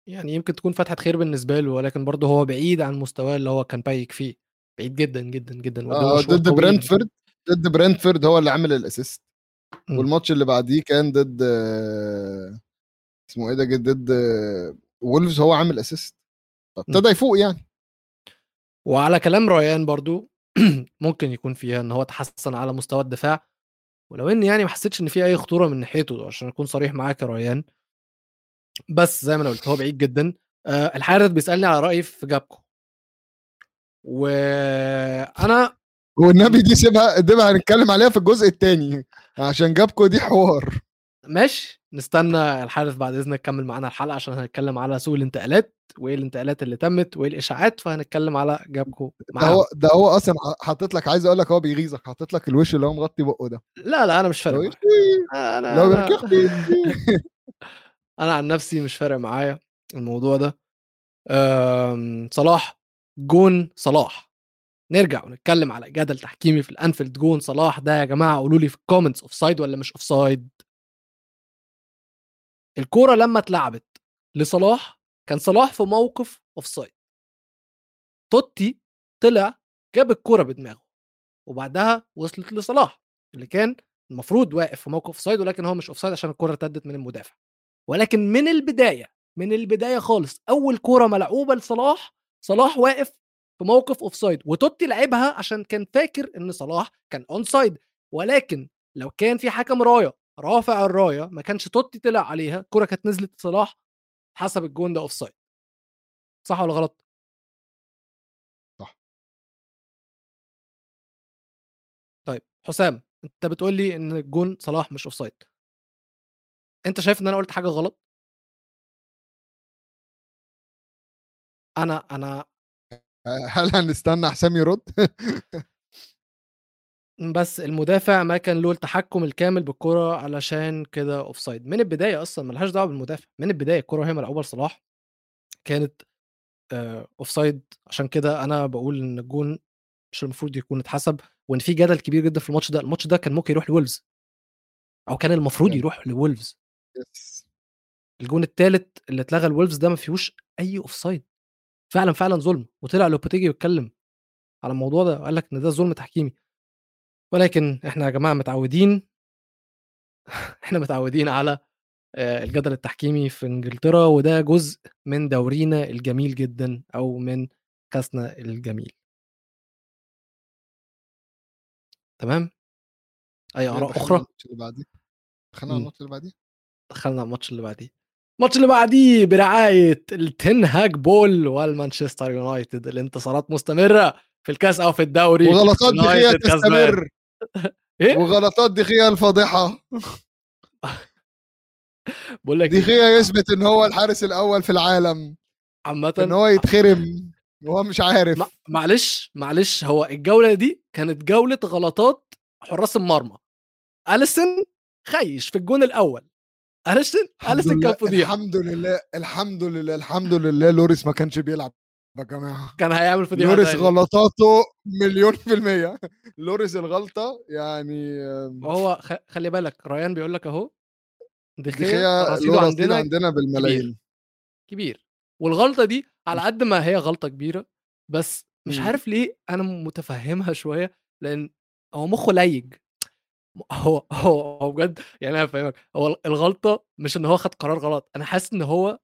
Speaker 2: يعني يمكن تكون فتحه خير بالنسبة له ولكن برضه هو بعيد عن مستواه اللي هو كان peak فيه بعيد جدا جدا جدا
Speaker 1: آه ضد. برنتفورد ضد برنتفورد هو اللي عمل ال assist
Speaker 2: مم.
Speaker 1: والماتش اللي بعديه كان ضد اسمه إيه ده ضد وولفز هو عامل assist فابتدى يفوق يعني
Speaker 2: وعلى كلام ريان برضو ممكن يكون فيها إن هو تحسن على مستوى الدفاع. ولو ان يعني ما حسيتش إن في أي خطورة من ناحيته عشان أكون صريح معاك يا ريان. بس زي ما أنا قلت هو بعيد جدا. آه الحارث بيسألني على رأيي في جابكو. وأنا
Speaker 1: والنبي دي سيبها دي هنتكلم عليها في الجزء الثاني عشان جابكو دي حوار.
Speaker 2: ماشي. نستنى الحارث بعد إذنك كمل معانا الحلقة عشان هنتكلم على سوق الانتقالات وإيه الانتقالات اللي تمت وإيه الإشاعات فهنتكلم على جابكو
Speaker 1: ده هو ده هو أصلا حاطط لك عايز أقول لك هو بيغيظك حاطط لك الوش اللي هو مغطي بقه ده.
Speaker 2: لا لا أنا مش فارق. أنا
Speaker 1: لو
Speaker 2: أنا, أنا عن نفسي مش فارق معايا الموضوع ده. أم، صلاح جون صلاح. نرجع ونتكلم على جدل تحكيمي في الأنفيلد جون صلاح ده يا جماعة قولوا لي في ال comments offside ولا مش offside الكورة لما اتلعبت لصلاح كان صلاح في موقف offside توتي طلع جاب الكورة بدماغه وبعدها وصلت لصلاح اللي كان المفروض واقف في موقف offside ولكن هو مش offside عشان الكورة ارتدت من المدافع. ولكن من البداية من البداية خالص أول كورة ملعوبة لصلاح صلاح واقف في موقف offside وتوتي لعبها عشان كان فاكر إن صلاح كان onside ولكن لو كان في حكم راية رافع الراية ما كانش توتي طلع عليها الكوره كانت نزلت لصلاح حسب الجون ده offside صح ولا غلط؟
Speaker 1: صح.
Speaker 2: طيب حسام أنت بتقول لي إن الجون صلاح مش offside أنت شايف إن أنا قلت حاجة غلط؟ أنا أنا
Speaker 1: هل هنستنى حسام يرد؟
Speaker 2: بس المدافع ما كان له التحكم الكامل بالكرة علشان كده offside من البداية أصلا ملهاش دعوة بالمدافع. من البداية الكرة وهي ملعوبه لصلاح كانت offside عشان كده أنا بقول إن الجون مش المفروض يكون اتحسب. وإن في جدل كبير جدا في الماتش ده. الماتش ده كان ممكن يروح لولفز. أو كان المفروض. يروح لولفز. الجون الثالث اللي اتلغى الولفز ده ما فيهوش أي offside فعلا فعلا ظلم. وطلع لوبوتيجي يتكلم على الموضوع ده. وقال لك إن ده ظلم تحكيمي. ولكن إحنا يا جماعة متعودين إحنا متعودين على آه، الجدل التحكيمي في إنجلترا وده جزء من دورينا الجميل جدا أو من كاسنا الجميل. تمام؟ أي
Speaker 1: آراء أخرى؟ اللي بعديه. دخلنا على. الماتش اللي بعديه.
Speaker 2: دخلنا على الماتش اللي بعديه. الماتش اللي بعديه برعاية التن هاج بول والمانشستر يونايتد. الانتصارات مستمرة في الكاس أو في الدوري.
Speaker 1: وغلطات
Speaker 2: كسبان.
Speaker 1: تستمر.
Speaker 2: إيه؟
Speaker 1: وغلطات دخيا الفاضحه
Speaker 2: بقول لك إيه،
Speaker 1: دخيا يثبت إن هو الحارس الأول في العالم. إن
Speaker 2: عامه
Speaker 1: هو يتخرم. وهو مش عارف.
Speaker 2: معلش معلش هو الجولة دي كانت جولة غلطات حراس المرمى. اليسون خيش في الجون الأول. اليسون
Speaker 1: الحمد
Speaker 2: اليسون كان فضيحة.
Speaker 1: الحمد لله الحمد لله الحمد لله لوريس ما كانش بيلعب. يا جماعة
Speaker 2: كان هيعمل فضيحه
Speaker 1: لوريس
Speaker 2: تاني.
Speaker 1: غلطاته مليون في المية. لوريس الغلطة يعني
Speaker 2: خ- خلي بالك ريان بيقول لك أهو دخيا رصيده عندنا
Speaker 1: عندنا بالملايين.
Speaker 2: كبير والغلطة دي على قد ما هي غلطة كبيرة بس مش. عارف ليه أنا متفهمها شوية لأن هو مخه ليج. هو هو هو بجد يعني أنا فاهمك. هو الغلطة مش إن هو خد قرار غلط أنا حاسس إن هو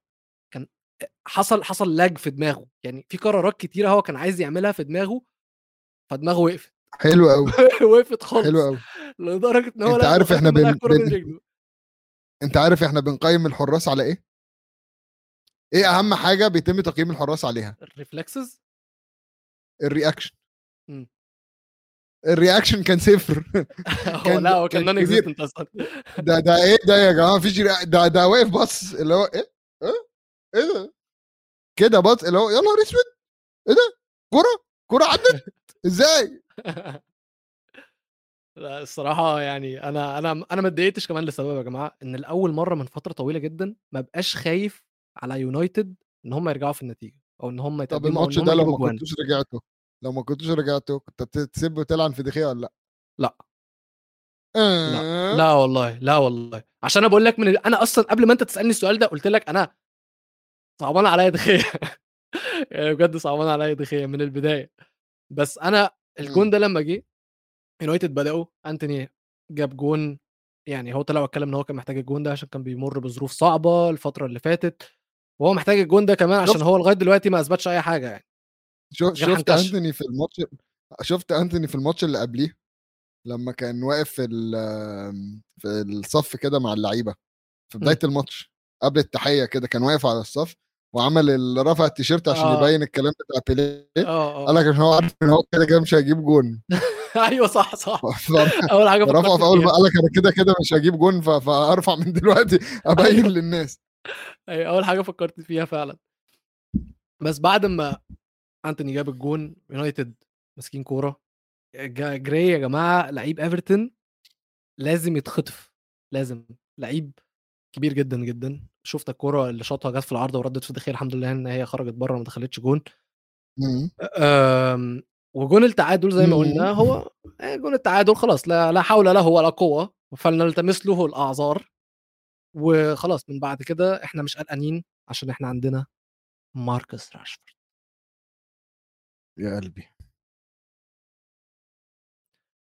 Speaker 2: حصل حصل lag في دماغه. يعني في قرارات كتيرة هو كان عايز يعملها في دماغه فدماغه وقفت.
Speaker 1: حلو قوي
Speaker 2: وقفت خالص.
Speaker 1: حلو قوي
Speaker 2: لدرجة إن هو أنت
Speaker 1: عارف
Speaker 2: إحنا
Speaker 1: بن- بن- أنت عارف إحنا بنقيم الحراس على إيه؟ إيه أهم حاجة بيتم تقييم الحراس عليها؟
Speaker 2: ال
Speaker 1: reflexes
Speaker 2: ال
Speaker 1: reaction. ال reaction كان صفر. كان-
Speaker 2: لأ هو كان
Speaker 1: non.
Speaker 2: existent أصلا.
Speaker 1: ده ده إيه ده يا جماعة؟ مفيش ده ده واقف بص. اللي هو إيه؟ إيه؟ ده؟ كده بص اللي هو يا نهار أسود إيه ده؟ كرة؟ كرة عدت؟ إزاي؟
Speaker 2: لا الصراحة يعني أنا أنا أنا ما اتضايقتش كمان لسبب يا جماعة إن لأول مرة من فترة طويلة جدا ما بقاش خايف على يونايتد إن هم يرجعوا في النتيجة أو إن هم
Speaker 1: طب الماتش ده لو ما كنتوش رجعتوا لو ما كنتوش رجعتوا كنت تسيب وتلعن في دخيا ولا لأ؟
Speaker 2: لأ
Speaker 1: آه.
Speaker 2: لا والله لا والله عشان أنا بقول لك من أنا أصلا قبل ما أنت تسألني السؤال ده قلت لك أنا صعبان عليا دخيا يعني بجد صعبان عليا دخيا من البداية بس أنا الجون
Speaker 1: مم.
Speaker 2: ده لما جه يونايتد بدأوا أنتوني جاب جون يعني هو طلع واتكلم إن هو كان محتاج الجون ده عشان كان بيمر بظروف صعبة الفترة اللي فاتت وهو محتاج الجون ده كمان عشان
Speaker 1: شفت-
Speaker 2: هو لغاية دلوقتي ما أثبتش أي حاجة يعني
Speaker 1: شفت
Speaker 2: حنكش.
Speaker 1: أنتوني في الماتش شفت أنتوني في الماتش اللي قبليه لما كان واقف في في الصف كده مع اللعيبة في بداية الماتش قبل التحية كده كان واقف على الصف وعمل رفع التيشيرت عشان
Speaker 2: آه.
Speaker 1: يبين الكلام بتاع بيليه.
Speaker 2: آه
Speaker 1: قال
Speaker 2: آه.
Speaker 1: لك عشان هو عارف إن هو كده كده مش هيجيب جون.
Speaker 2: أيوه صح صح. أول حاجة
Speaker 1: في
Speaker 2: فكرت
Speaker 1: أول ما قال لك أنا كده كده مش هجيب جون فأرفع من دلوقتي أبين
Speaker 2: أيوة.
Speaker 1: للناس.
Speaker 2: أيوة، أول حاجة فكرت فيها فعلا. بس بعد ما أنتوني جاب الجون يونايتد ماسكين كورة. جراي يا جماعة لعيب إيفرتون لازم يتخطف. لازم. لعيب كبير جدا جدا. شفت الكورة اللي شاطها جت في العارضة وردت في دخيل الحمد لله إن هي خرجت بره ما دخلتش جون
Speaker 1: مم.
Speaker 2: آمم، وجون التعادل زي ما. قلنا هو آه، جون التعادل خلاص لا لا حول له ولا قوة فلنلتمس له الأعذار وخلاص من بعد كده إحنا مش قلقانين عشان إحنا عندنا ماركس راشفورد
Speaker 1: يا قلبي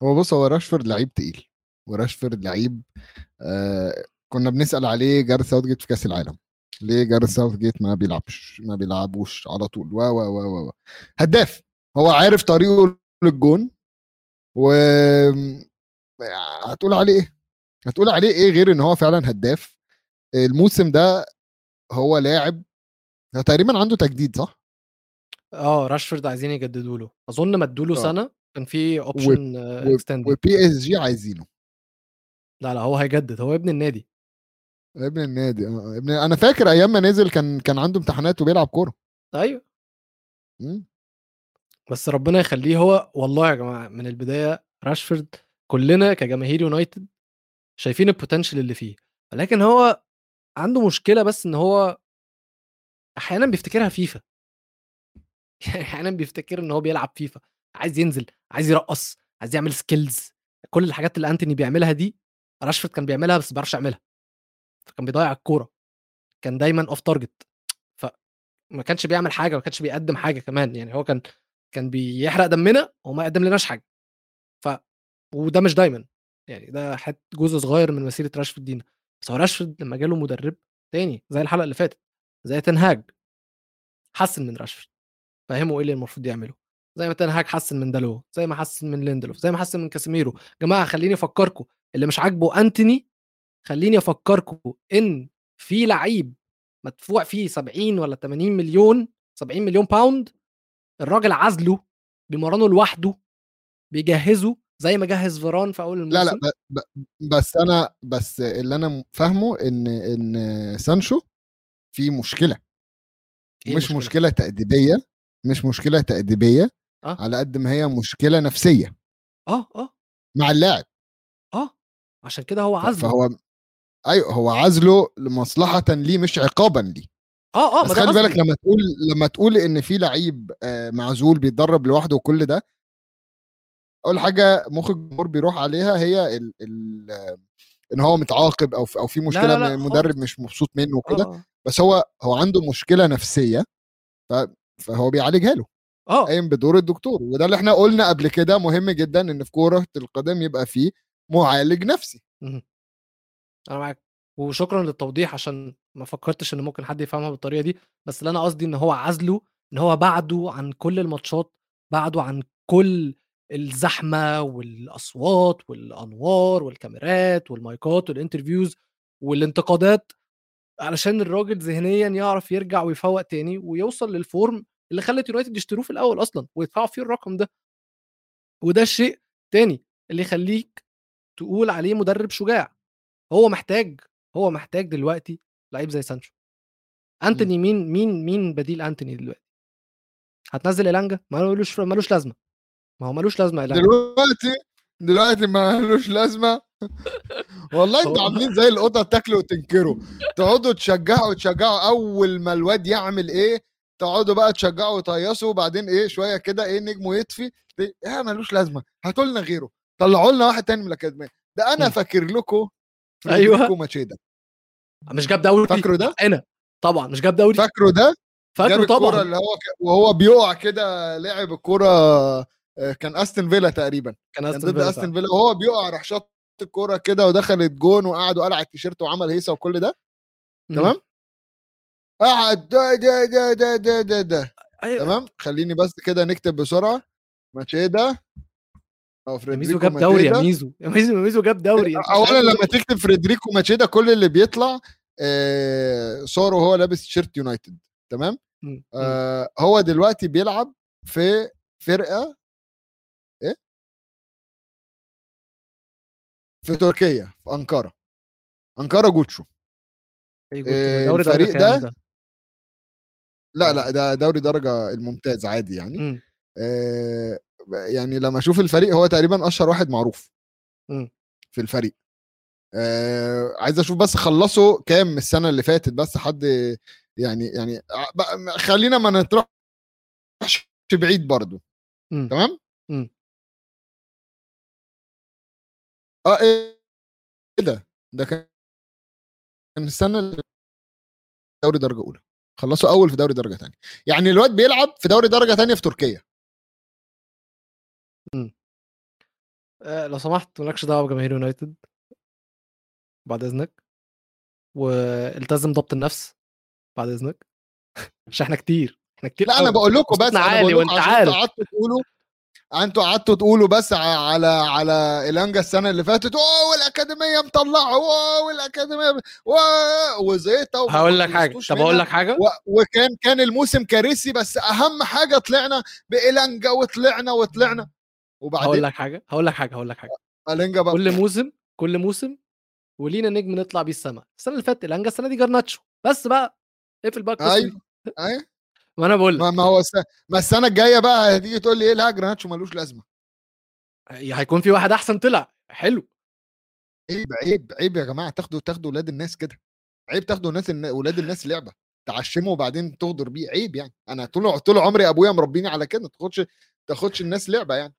Speaker 1: هو بص هو راشفورد لعيب تقيل وراشفورد لعيب آه كنا بنسأل عليه جارث ساوثجيت في كأس العالم. ليه جارث ساوثجيت ما بيلعبش ما بيلعبوش على طول؟ و و و و هداف. هو عارف طريقه للجون و هتقول عليه إيه؟ هتقول عليه إيه غير إن هو فعلا هداف؟ الموسم ده هو لاعب تقريبا عنده تجديد صح؟
Speaker 2: آه راشفورد عايزين يجددوا له. أظن مدوا له
Speaker 1: آه.
Speaker 2: سنة كان في option extend
Speaker 1: وبي اس جي عايزينه.
Speaker 2: لا لا هو هيجدد. هو ابن النادي.
Speaker 1: ابن النادي. آه ابن أنا فاكر أيام ما نزل كان كان عنده امتحانات وبيلعب كورة.
Speaker 2: أيوه.
Speaker 1: مم.
Speaker 2: بس ربنا يخليه هو والله يا جماعة من البداية راشفورد كلنا كجماهير يونايتد شايفين ال potential اللي فيه. ولكن هو عنده مشكلة بس إن هو أحيانا بيفتكرها فيفا. يعني أحيانا بيفتكر إن هو بيلعب فيفا. عايز ينزل عايز يرقص عايز يعمل skills كل الحاجات اللي أنتوني بيعملها دي راشفورد كان بيعملها بس ما بيعرفش يعملها. فكان بيضيع الكورة كان دايما off target فما كانش بيعمل حاجة ما كانش بيقدم حاجة كمان يعني هو كان كان بيحرق دمنا وما يقدم لناش حاجة. ف وده مش دايما يعني ده حت جزء صغير من مسيره راشفورد دينا. بس هو راشفورد لما جاله مدرب تاني زي الحلقة اللي فاتت زي تنهاج حسن من راشفورد. فهمه إيه اللي المفروض يعمله زي ما تنهاج حسن من دالو زي ما حسن من ليندلوف زي ما حسن من كاسيميرو. جماعة خليني أفكركم اللي مش عاجبه أنتوني خليني أفكركم إن في لعيب مدفوع فيه 70 ولا 80 مليون 70 مليون pound الراجل عزله بيمرنه لوحده بيجهزه زي ما جهز فيران في أول الموسم
Speaker 1: لا لا ب... ب... بس أنا بس اللي أنا فاهمه إن إن سانشو في مشكلة.
Speaker 2: إيه
Speaker 1: مش؟ مشكلة تأديبية مش مشكلة تأديبية
Speaker 2: آه.
Speaker 1: على قد ما هي مشكلة نفسية.
Speaker 2: آه آه.
Speaker 1: مع اللاعب.
Speaker 2: آه عشان كده هو عزله
Speaker 1: فهو أيوه هو عزله لمصلحة ليه مش عقابا ليه
Speaker 2: آه آه
Speaker 1: بس خلي بالك. لما تقول لما تقول إن في لعيب آه، معزول بيتدرب لوحده وكل ده أول حاجة مخ الجمهور بيروح عليها هي ال ال آه، إن هو متعاقب أو في أو في مشكلة
Speaker 2: لا، لا،
Speaker 1: المدرب
Speaker 2: خالص.
Speaker 1: مش مبسوط منه
Speaker 2: آه،
Speaker 1: وكده
Speaker 2: آه.
Speaker 1: بس هو هو عنده مشكلة نفسية فهو بيعالجها له
Speaker 2: آه
Speaker 1: قايم بدور الدكتور وده اللي إحنا قلنا قبل كده مهم جدا إن في كوره القدم يبقى فيه معالج نفسي.
Speaker 2: أنا معاك. وشكرا للتوضيح عشان ما فكرتش إن ممكن حد يفهمها بالطريقة دي بس اللي أنا قصدي إن هو عزله إن هو بعده عن كل الماتشات بعده عن كل الزحمة والأصوات والأنوار والكاميرات والمايكات وال interviews والانتقادات علشان الراجل ذهنيا يعرف يرجع ويفوق تاني ويوصل لل form اللي خلت يونايتد يشتروه في الأول أصلا ويدفعوا فيه الرقم ده. وده الشيء تاني اللي يخليك تقول عليه مدرب شجاع. هو محتاج هو محتاج دلوقتي لعيب زي سانشو. أنتوني مين مين مين بديل أنتوني دلوقتي؟ هتنزل الانجا ملوش ملوش لازمة. ما هو ملوش لازمة الانجا
Speaker 1: دلوقتي دلوقتي ما لوش لازمة. والله
Speaker 2: أنتوا
Speaker 1: عاملين زي القطط تاكلوا وتنكروا تقعدوا تشجعوا تشجعوا أول ما الواد يعمل إيه تقعدوا بقى تشجعوا وتهيصوا وبعدين إيه شوية كده إيه نجمه يطفي. إيه ملوش لازمة. هاتوا لنا غيره. طلعوا لنا واحد تاني من الأكاديمية. ده أنا
Speaker 2: مم.
Speaker 1: فاكر لكم
Speaker 2: أيوة.
Speaker 1: فريدريكو ماتشيدا.
Speaker 2: مش جاب دوري.
Speaker 1: فاكره ده؟
Speaker 2: هنا طبعا مش جاب دوري.
Speaker 1: فاكره ده؟
Speaker 2: فاكره طبعا.
Speaker 1: اللي هو ك... وهو بيقع كده لعب الكورة آه، كان استون فيلا تقريبا.
Speaker 2: كان
Speaker 1: ضد
Speaker 2: فيلا فعلا.
Speaker 1: فيلا وهو بيقع راح شاط الكورة كده ودخلت جون وقعد وقلع التيشيرت وعمل هيصة وكل ده. تمام؟ قعد ده ده ده ده ده ده, ده.
Speaker 2: أيوة.
Speaker 1: تمام؟ خليني بس كده نكتب بسرعة. ماتشيدا.
Speaker 2: أو
Speaker 1: فريدريكو
Speaker 2: ميزو جاب دوري يا. ميزو. يا ميزو ميزو جاب دوري
Speaker 1: اولا لما تكتب فريدريكو ماتشيدا كل اللي بيطلع آه، صوره وهو لابس تيشيرت يونايتد. تمام. آه هو دلوقتي بيلعب في فرقة إيه؟ في تركيا في أنقرة. أنقرة جوتشو.
Speaker 2: درجة
Speaker 1: الفريق
Speaker 2: كام
Speaker 1: ده لا لا ده دوري درجة الممتاز عادي يعني. آه يعني لما أشوف الفريق هو تقريبا أشهر واحد معروف.
Speaker 2: مم.
Speaker 1: في الفريق. آه عايز أشوف بس خلصوا كام السنة اللي فاتت بس حد يعني يعني خلينا ما نطرحش بعيد برضو.
Speaker 2: مم.
Speaker 1: تمام؟
Speaker 2: مم.
Speaker 1: آه إيه ده ده كان كان السنة اللي دوري درجة أولى. خلصوا أول في دوري درجة ثانية يعني الواد بيلعب في دوري درجة ثانية في تركيا.
Speaker 2: آه، لو سمحت مالكش دعوة بجماهير يونايتد. بعد إذنك. والتزم ضبط النفس. بعد إذنك. عشان إحنا كتير. إحنا كتير
Speaker 1: لا
Speaker 2: أنا.
Speaker 1: بقول لكم بس
Speaker 2: أنا
Speaker 1: بقول وأنت
Speaker 2: عارف.
Speaker 1: قعدتوا تقولوا أنتوا قعدتوا تقولوا بس على على الانجا السنة اللي فاتت اوه والاكاديميه مطلعة اوه والاكاديميه وما
Speaker 2: هقول لك
Speaker 1: حاجة.
Speaker 2: طب
Speaker 1: أقول.
Speaker 2: لك حاجة؟
Speaker 1: و- وكان كان الموسم كارثي بس أهم حاجة طلعنا بإلانجا وطلعنا وطلعنا.
Speaker 2: هقول
Speaker 1: وبعدين
Speaker 2: لك حاجة هقول لك حاجة هقول لك حاجة.
Speaker 1: الانجا بقى
Speaker 2: كل موسم كل موسم ولينا نجم نطلع بيه السما. السنة اللي فاتت إيلانجا السنة دي جرناتشو. بس بقى اقفل بقى.
Speaker 1: أيوه أيوه.
Speaker 2: ما أنا بقول
Speaker 1: ما, هو السنة ما السنة الجاية بقى هتيجي تقول لي إيه لا جراناتشو ملوش لازمة.
Speaker 2: هيكون في واحد أحسن طلع. حلو.
Speaker 1: عيب عيب عيب يا جماعة. تاخدوا تاخدوا ولاد الناس كده. عيب تاخدوا ناس النا- ولاد الناس لعبة. تعشمه وبعدين تغدر بيه. عيب يعني. أنا طول طول عمري أبويا مربيني على كده. ما تاخدش تاخدش الناس لعبة يعني.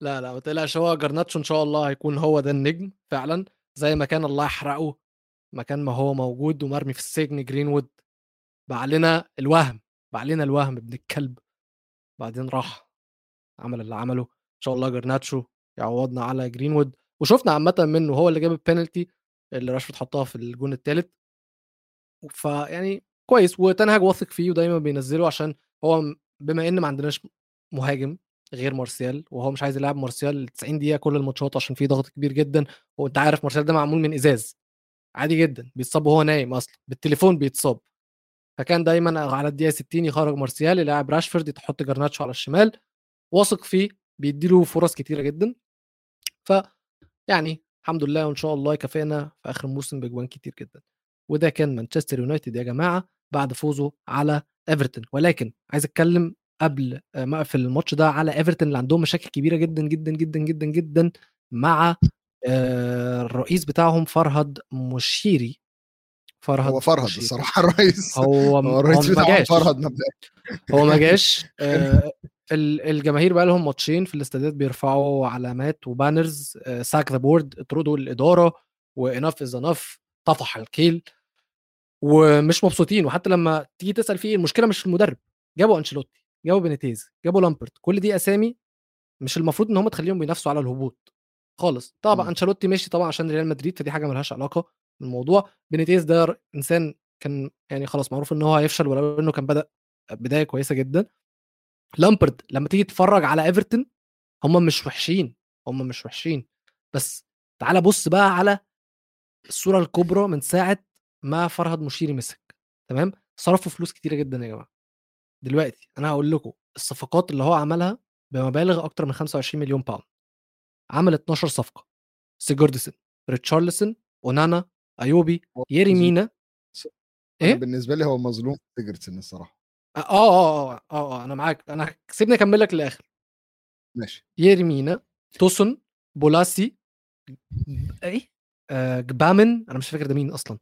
Speaker 2: لا لا ما تقلقش هو جرناتشو إن شاء الله هيكون هو ده النجم فعلا زي ما كان الله يحرقه مكان ما هو موجود ومرمي في السجن جرينوود باع لنا الوهم باع لنا الوهم ابن الكلب بعدين راح عمل اللي عمله إن شاء الله جرناتشو يعوضنا على جرينوود. وشفنا عامة منه هو اللي جاب البينالتي اللي راشفورد حطها في الجون الثالث فيعني كويس وتنهاج واثق فيه ودايما بينزله عشان هو بما إن ما عندناش مهاجم غير مارسيال وهو مش عايز يلعب مارسيال 90 دقيقة كل الماتشات عشان في ضغط كبير جدا وأنت عارف مارسيال ده معمول من إزاز عادي جدا بيتصاب وهو نايم أصلا بالتليفون بيتصاب. فكان دايما على الدقيقة 60 يخرج مارسيال يلاعب راشفورد تحط جرناتشو على الشمال واثق فيه بيديله فرص كتيرة جدا. ف يعني الحمد لله وإن شاء الله يكافئنا في آخر الموسم بجوان كتير جدا. وده كان مانشستر يونايتد يا جماعة بعد فوزه على إيفرتون. ولكن عايز أتكلم قبل ما أقفل الماتش ده على إيفرتون اللي عندهم مشاكل كبيرة جدا جدا جدا جدا جدا مع آه، الرئيس بتاعهم فرهد مشيري. فرهد
Speaker 1: هو فرهد
Speaker 2: مشيري.
Speaker 1: الصراحة الرئيس.
Speaker 2: هو
Speaker 1: هو الرئيس بتاعهم فرهد مبدئيا.
Speaker 2: هو ما جاش. آه، ال- الجماهير بقى لهم ماتشين في الاستادات بيرفعوا علامات و banners sack the board اطردوا الإدارة و enough is enough طفح الكيل. ومش مبسوطين. وحتى لما تيجي تسأل فيه المشكلة مش في المدرب جابوا أنشيلوتي. جابوا بينيتيز جابوا لامبارد كل دي أسامي مش المفروض إن هم تخليهم بينافسوا على الهبوط خالص. طبعا
Speaker 1: مم.
Speaker 2: أنشيلوتي ماشي طبعا عشان ريال مدريد فدي حاجة ملهاش علاقة بالموضوع. بينيتيز ده إنسان كان يعني خلاص معروف إن هو هيفشل ولو إنه كان بدأ بداية كويسة جدا. لامبارد لما تيجي تتفرج على إيفرتون هم مش وحشين هم مش وحشين. بس تعال بص بقى على الصورة الكبرى من ساعة ما فرهد مشيري مسك تمام؟ صرفوا فلوس كتيرة جدا يا جماعة. دلوقتي أنا هقول لكم الصفقات اللي هو عملها بمبالغ أكتر من 25 مليون pound عمل 12 صفقة سيجوردسون ريتشارلسون أونانا إيوبي ييري
Speaker 1: مظلوم.
Speaker 2: مينا.
Speaker 1: أنا
Speaker 2: إيه؟
Speaker 1: بالنسبة لي هو مظلوم سيجوردسون الصراحة.
Speaker 2: آه آه آه آه, آه أنا معاك أنا سيبني أكمل لك للآخر.
Speaker 1: ماشي.
Speaker 2: ييري مينا توسون بولاسي إيه؟ آه جبامن أنا مش فاكر ده مين أصلا.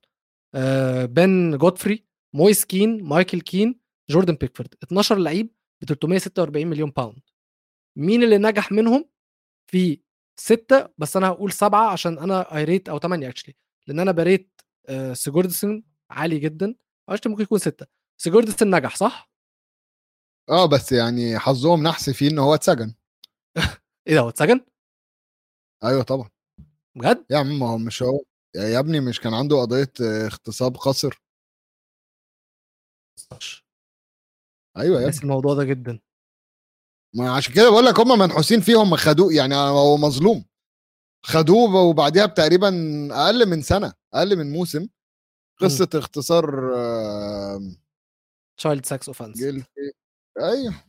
Speaker 2: آه بن جودفري مويس كين مايكل كين جوردن بيكفورد 12 لعيب ب 346 مليون pound مين اللي نجح منهم؟ في ستة بس أنا هقول سبعة عشان أنا I rate أو ثمانية actually لأن أنا ب rate آه سيجوردسون عالي جدا. actually ممكن يكون ستة. سيجوردسون نجح صح؟
Speaker 1: آه بس يعني حظهم نحس فيه إن هو اتسجن.
Speaker 2: إيه ده هو اتسجن؟
Speaker 1: أيوه طبعا.
Speaker 2: بجد؟
Speaker 1: يا عم ما هو مش هو. يا ابني مش كان عنده قضية آه، اغتصاب قصر؟ أيوه يا
Speaker 2: الموضوع ده جدا.
Speaker 1: ما عشان كده بقول لك هم منحوسين فيه هم خدوه يعني هو مظلوم. خدوه وبعديها بتقريبا أقل من سنة أقل من موسم. قصة اختصار آه،
Speaker 2: child sex
Speaker 1: offence أيوه.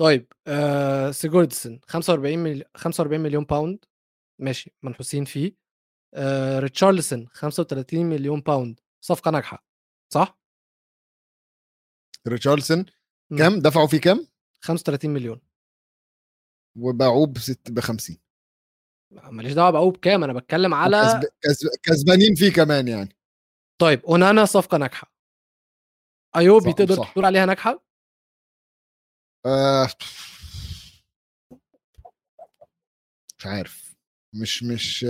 Speaker 2: طيب آه سيجوردسون 45 ملي... 45 مليون pound ماشي منحوسين فيه. آه ريتشارلسون 35 مليون pound صفقة ناجحة صح؟
Speaker 1: ريتشارلسون. كام؟ دفعوا فيه كام؟
Speaker 2: 35 مليون.
Speaker 1: وباعوه بست ب 50
Speaker 2: ماليش دعوة بقى بكام؟ أنا بتكلم على
Speaker 1: كسب... كسب... كسبانين فيه كمان يعني.
Speaker 2: طيب أونانا صفقة ناجحة.
Speaker 1: أيوبي
Speaker 2: تقدر
Speaker 1: صح.
Speaker 2: تقول عليها ناجحة؟
Speaker 1: آه... مش عارف. مش مش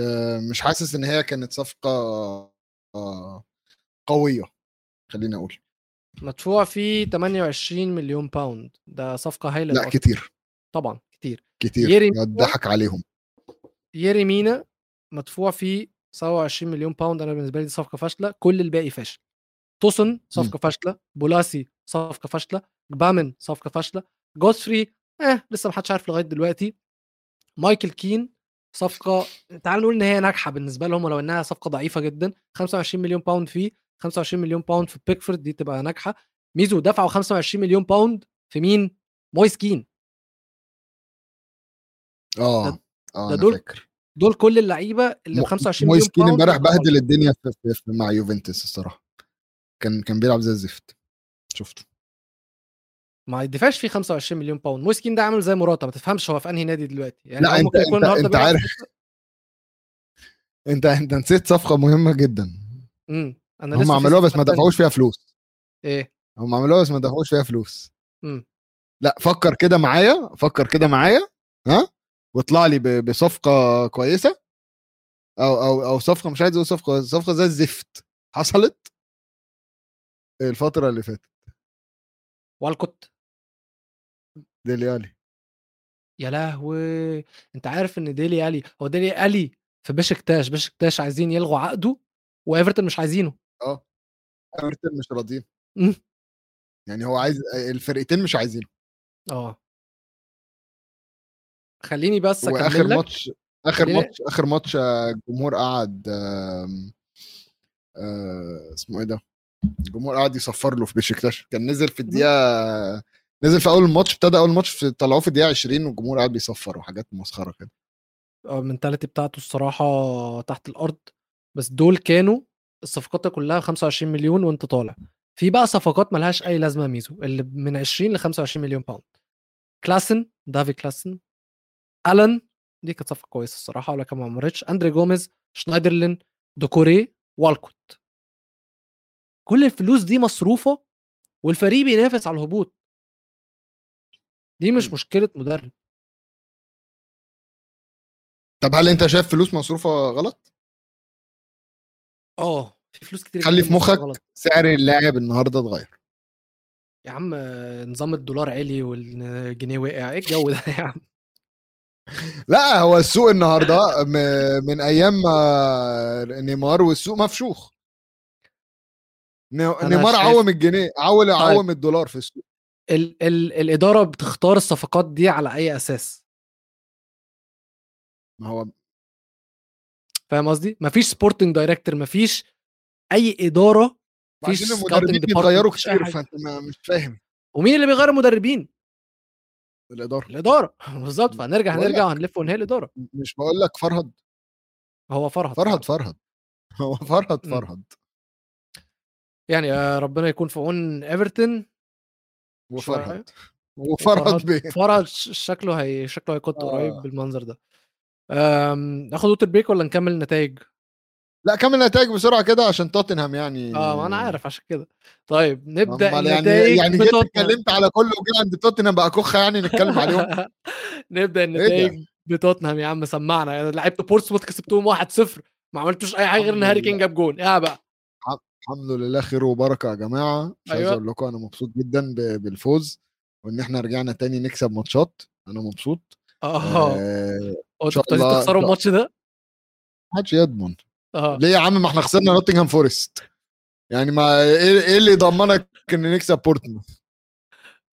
Speaker 1: مش حاسس إن هي كانت صفقة آه... قوية خليني أقول.
Speaker 2: مدفوع فيه 28 مليون باوند ده صفقة هايلة
Speaker 1: لا. كتير.
Speaker 2: طبعا كتير.
Speaker 1: كتير.
Speaker 2: يري-
Speaker 1: ضحك عليهم.
Speaker 2: ييري مينا مدفوع فيه 27 مليون pound أنا بالنسبة لي دي صفقة فاشلة. كل الباقي فاشل. توسن صفقة فاشلة. بولاسي صفقة فاشلة. جبامن صفقة فاشلة. جودفري آه لسه ما حدش عارف لغاية دلوقتي. مايكل كين صفقة تعال نقول إن هي ناجحة بالنسبة لهم ولو إنها صفقة ضعيفة جدا. 25 مليون pound فيه. 25 مليون pound في بيكفورد دي تبقى ناجحة. ميزو دفعوا 25 مليون باوند في مين؟ مويس كين آه
Speaker 1: آه
Speaker 2: ده
Speaker 1: أنا
Speaker 2: دول
Speaker 1: فاكر.
Speaker 2: دول كل اللعيبة اللي ب
Speaker 1: مو-
Speaker 2: 25
Speaker 1: مويس
Speaker 2: مليون
Speaker 1: كين
Speaker 2: pound
Speaker 1: امبارح بهدل الدنيا في في في مع يوفنتوس الصراحة. كان كان بيلعب زي الزفت. شفته.
Speaker 2: ما يدفعش فيه 25 مليون pound مويس كين ده عامل زي موراتا ما تفهمش هو في أنهي نادي دلوقتي. يعني
Speaker 1: لا،
Speaker 2: النهارده
Speaker 1: أنت
Speaker 2: بيلعب
Speaker 1: عارف. أنت أنت نسيت صفقة مهمة جدا.
Speaker 2: امم. أنا
Speaker 1: هم عملوها بس ما. دفعوش فيها فلوس.
Speaker 2: إيه؟
Speaker 1: هم عملوها بس ما دفعوش فيها فلوس.
Speaker 2: إمم.
Speaker 1: لأ فكر كده معايا فكر كده معايا ها واطلع لي بصفقة كويسة أو أو أو صفقة مش عايز أقول صفقة صفقة زي الزفت. حصلت؟ الفترة اللي فاتت.
Speaker 2: والكوت.
Speaker 1: ديليالي
Speaker 2: يا لهوي! أنت عارف إن ديلي ألي هو ديلي ألي في بشكتاش بشكتاش عايزين يلغوا عقده وإيفرتون مش عايزينه.
Speaker 1: آه. ايفرتون مش راضيين.
Speaker 2: مم.
Speaker 1: يعني هو عايز الفرقتين مش عايزينه.
Speaker 2: آه. خليني بس
Speaker 1: وآخر
Speaker 2: أكمل لك.
Speaker 1: ماتش آخر
Speaker 2: خليني-
Speaker 1: ماتش آخر ماتش الجمهور قعد آم، آه، اسمه إيه ده؟ الجمهور قاعد يصفر له في بشكتاش كان نزل في الدقيقة نزل في أول الماتش ابتدى أول ماتش في طلعوه في الدقيقة 20 والجمهور قاعد بيصفر وحاجات مسخرة كده.
Speaker 2: ال mentality بتاعته الصراحة تحت الأرض. بس دول كانوا الصفقات كلها 25 مليون وانت طالع. في بقى صفقات ملهاش أي لازمة ميزو اللي من 20 ل 25 مليون pound كلاسن دافي كلاسن ألن دي كانت صفقة كويسة الصراحة ولكن ما عمرتش أندري جوميز شنايدرلين دوكوري والكوت. كل الفلوس دي مصروفة والفريق بينافس على الهبوط. دي مش مشكلة مدرب.
Speaker 1: طب هل أنت شايف فلوس مصروفة غلط؟
Speaker 2: آه. في فلوس كتير
Speaker 1: خلي في مخك
Speaker 2: غلط.
Speaker 1: سعر اللاعب النهارده اتغير.
Speaker 2: يا عم نظام الدولار عالي والجنيه وقع. إيه الجو ده يا عم؟
Speaker 1: لا هو السوق النهارده من أيام ما نيمار والسوق مفشوخ. نيمار عوم الجنيه عول
Speaker 2: طيب.
Speaker 1: عوم الدولار في السوق.
Speaker 2: ال ال الإدارة بتختار الصفقات دي على أي أساس؟
Speaker 1: ما هو
Speaker 2: فاهم قصدي؟ مفيش sporting director مفيش أي إدارة مفيش
Speaker 1: المدربين بيتغيروا كتير. فأنت مش فاهم.
Speaker 2: ومين اللي بيغير المدربين؟
Speaker 1: الإدارة.
Speaker 2: الإدارة. بالظبط فهنرجع هنرجع وهنلف ونهي الإدارة.
Speaker 1: مش بقول لك فرهد.
Speaker 2: هو فرهد.
Speaker 1: فرهد فرهد. هو فرهد. فرهد.
Speaker 2: يعني آه، ربنا يكون في عون ايفرتون
Speaker 1: وفرهد. وفرهد بيه.
Speaker 2: فرهد شكله هي شكله هيكون
Speaker 1: آه.
Speaker 2: قريب بالمنظر ده. ناخد water break ولا نكمل النتائج؟
Speaker 1: لا كمل النتائج بسرعة كده عشان توتنهام يعني
Speaker 2: آه ما أنا عارف عشان كده طيب
Speaker 1: نبدأ يعني
Speaker 2: النتائج
Speaker 1: يعني جيت
Speaker 2: بتوتنهام.
Speaker 1: اتكلمت على كله وجي عند توتنهام بقى كوخه يعني نتكلم عليهم
Speaker 2: نبدأ
Speaker 1: إيه؟
Speaker 2: النتائج بتوتنهام يا عم سمعنا يعني لعبتوا بورتسموث كسبتوهم 1-0 ما عملتوش أي حاجة غير
Speaker 1: إن
Speaker 2: هاري كين. جاب جون يا بقى
Speaker 1: الحمد لله خير وبركة يا جماعة مش عايز
Speaker 2: أيوة.
Speaker 1: أقول لكم أنا مبسوط جدا بالفوز وإن إحنا رجعنا تاني نكسب ماتشات أنا مبسوط آه.
Speaker 2: آه، أنتوا
Speaker 1: الله-
Speaker 2: تخسروا الماتش ده؟
Speaker 1: محدش يضمن
Speaker 2: آه.
Speaker 1: ليه يا عم؟ ما إحنا خسرنا نوتنغهام فورست. يعني ما إيه إيه اللي يضمنك إن نكسب بورتموث؟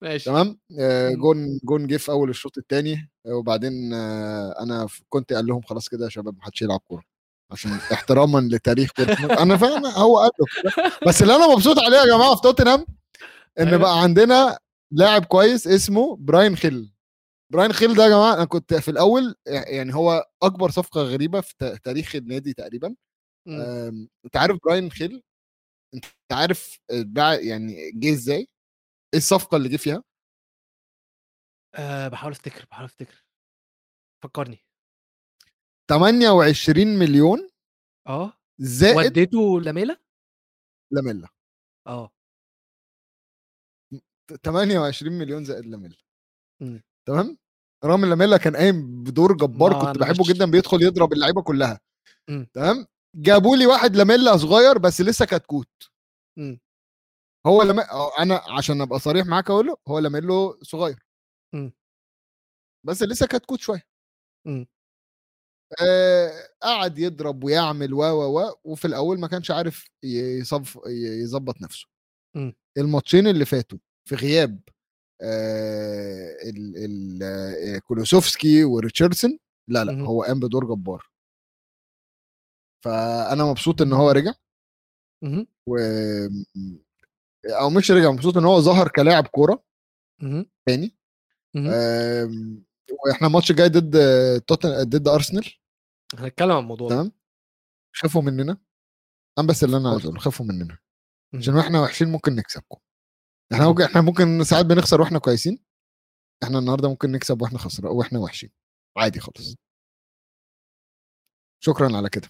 Speaker 2: ماشي.
Speaker 1: تمام؟ آه،. جون جون جه في أول الشوط الثاني وبعدين آه، أنا كنت قال لهم خلاص كده يا شباب ما حدش يلعب كورة عشان احتراما لتاريخ بورتموث. أنا فاهم هو قال له. بس اللي أنا مبسوط عليه يا جماعة في توتنهام إن
Speaker 2: أيوة.
Speaker 1: بقى عندنا لاعب كويس اسمه براين خيل. براين خيل ده يا جماعة أنا كنت في الأول يعني هو أكبر صفقة غريبة في تا- تاريخ النادي تقريبا.
Speaker 2: مم.
Speaker 1: آم، أنت عارف براين خيل؟ أنت عارف اتباع يعني جه إزاي؟ إيه الصفقة اللي جه فيها؟
Speaker 2: آه بحاول أفتكر بحاول أفتكر. فكرني.
Speaker 1: 28 مليون
Speaker 2: آه.
Speaker 1: زائد
Speaker 2: وديته لاميلا؟
Speaker 1: لاميلا.
Speaker 2: آه.
Speaker 1: 28 مليون زائد لاميلا.
Speaker 2: مم.
Speaker 1: تمام رامي لاميلا كان قايم بدور جبار كنت بحبه جدا بيدخل يضرب اللعيبة كلها
Speaker 2: مم.
Speaker 1: تمام جابوا لي واحد لاميلا صغير بس لسه كتكوت
Speaker 2: مم.
Speaker 1: هو لما أنا عشان أبقى صريح معاك أقول له هو لاميلو صغير
Speaker 2: مم.
Speaker 1: بس لسه كتكوت
Speaker 2: شوية.
Speaker 1: آه قعد يضرب ويعمل و و و وفي الأول ما كانش عارف يظبط نفسه. الماتشين اللي فاتوا في غياب كولوسوفسكي وريتشاردسون. لا لا. هو قام بدور جبار. فأنا مبسوط إن هو رجع. و أو مش رجع مبسوط إن هو ظهر كلاعب
Speaker 2: كورة.
Speaker 1: تاني. وإحنا الماتش الجاي ضد توتن ضد أرسنال.
Speaker 2: هنتكلم عن الموضوع
Speaker 1: تمام. خافوا مننا. أنا بس اللي أنا عايز أقوله خافوا مننا. عشان وإحنا وحشين ممكن نكسبكم. إحنا ممكن إحنا ممكن ساعات بنخسر وإحنا كويسين إحنا النهارده ممكن نكسب وإحنا خسر وإحنا وحشين. عادي خالص. شكرا على كده.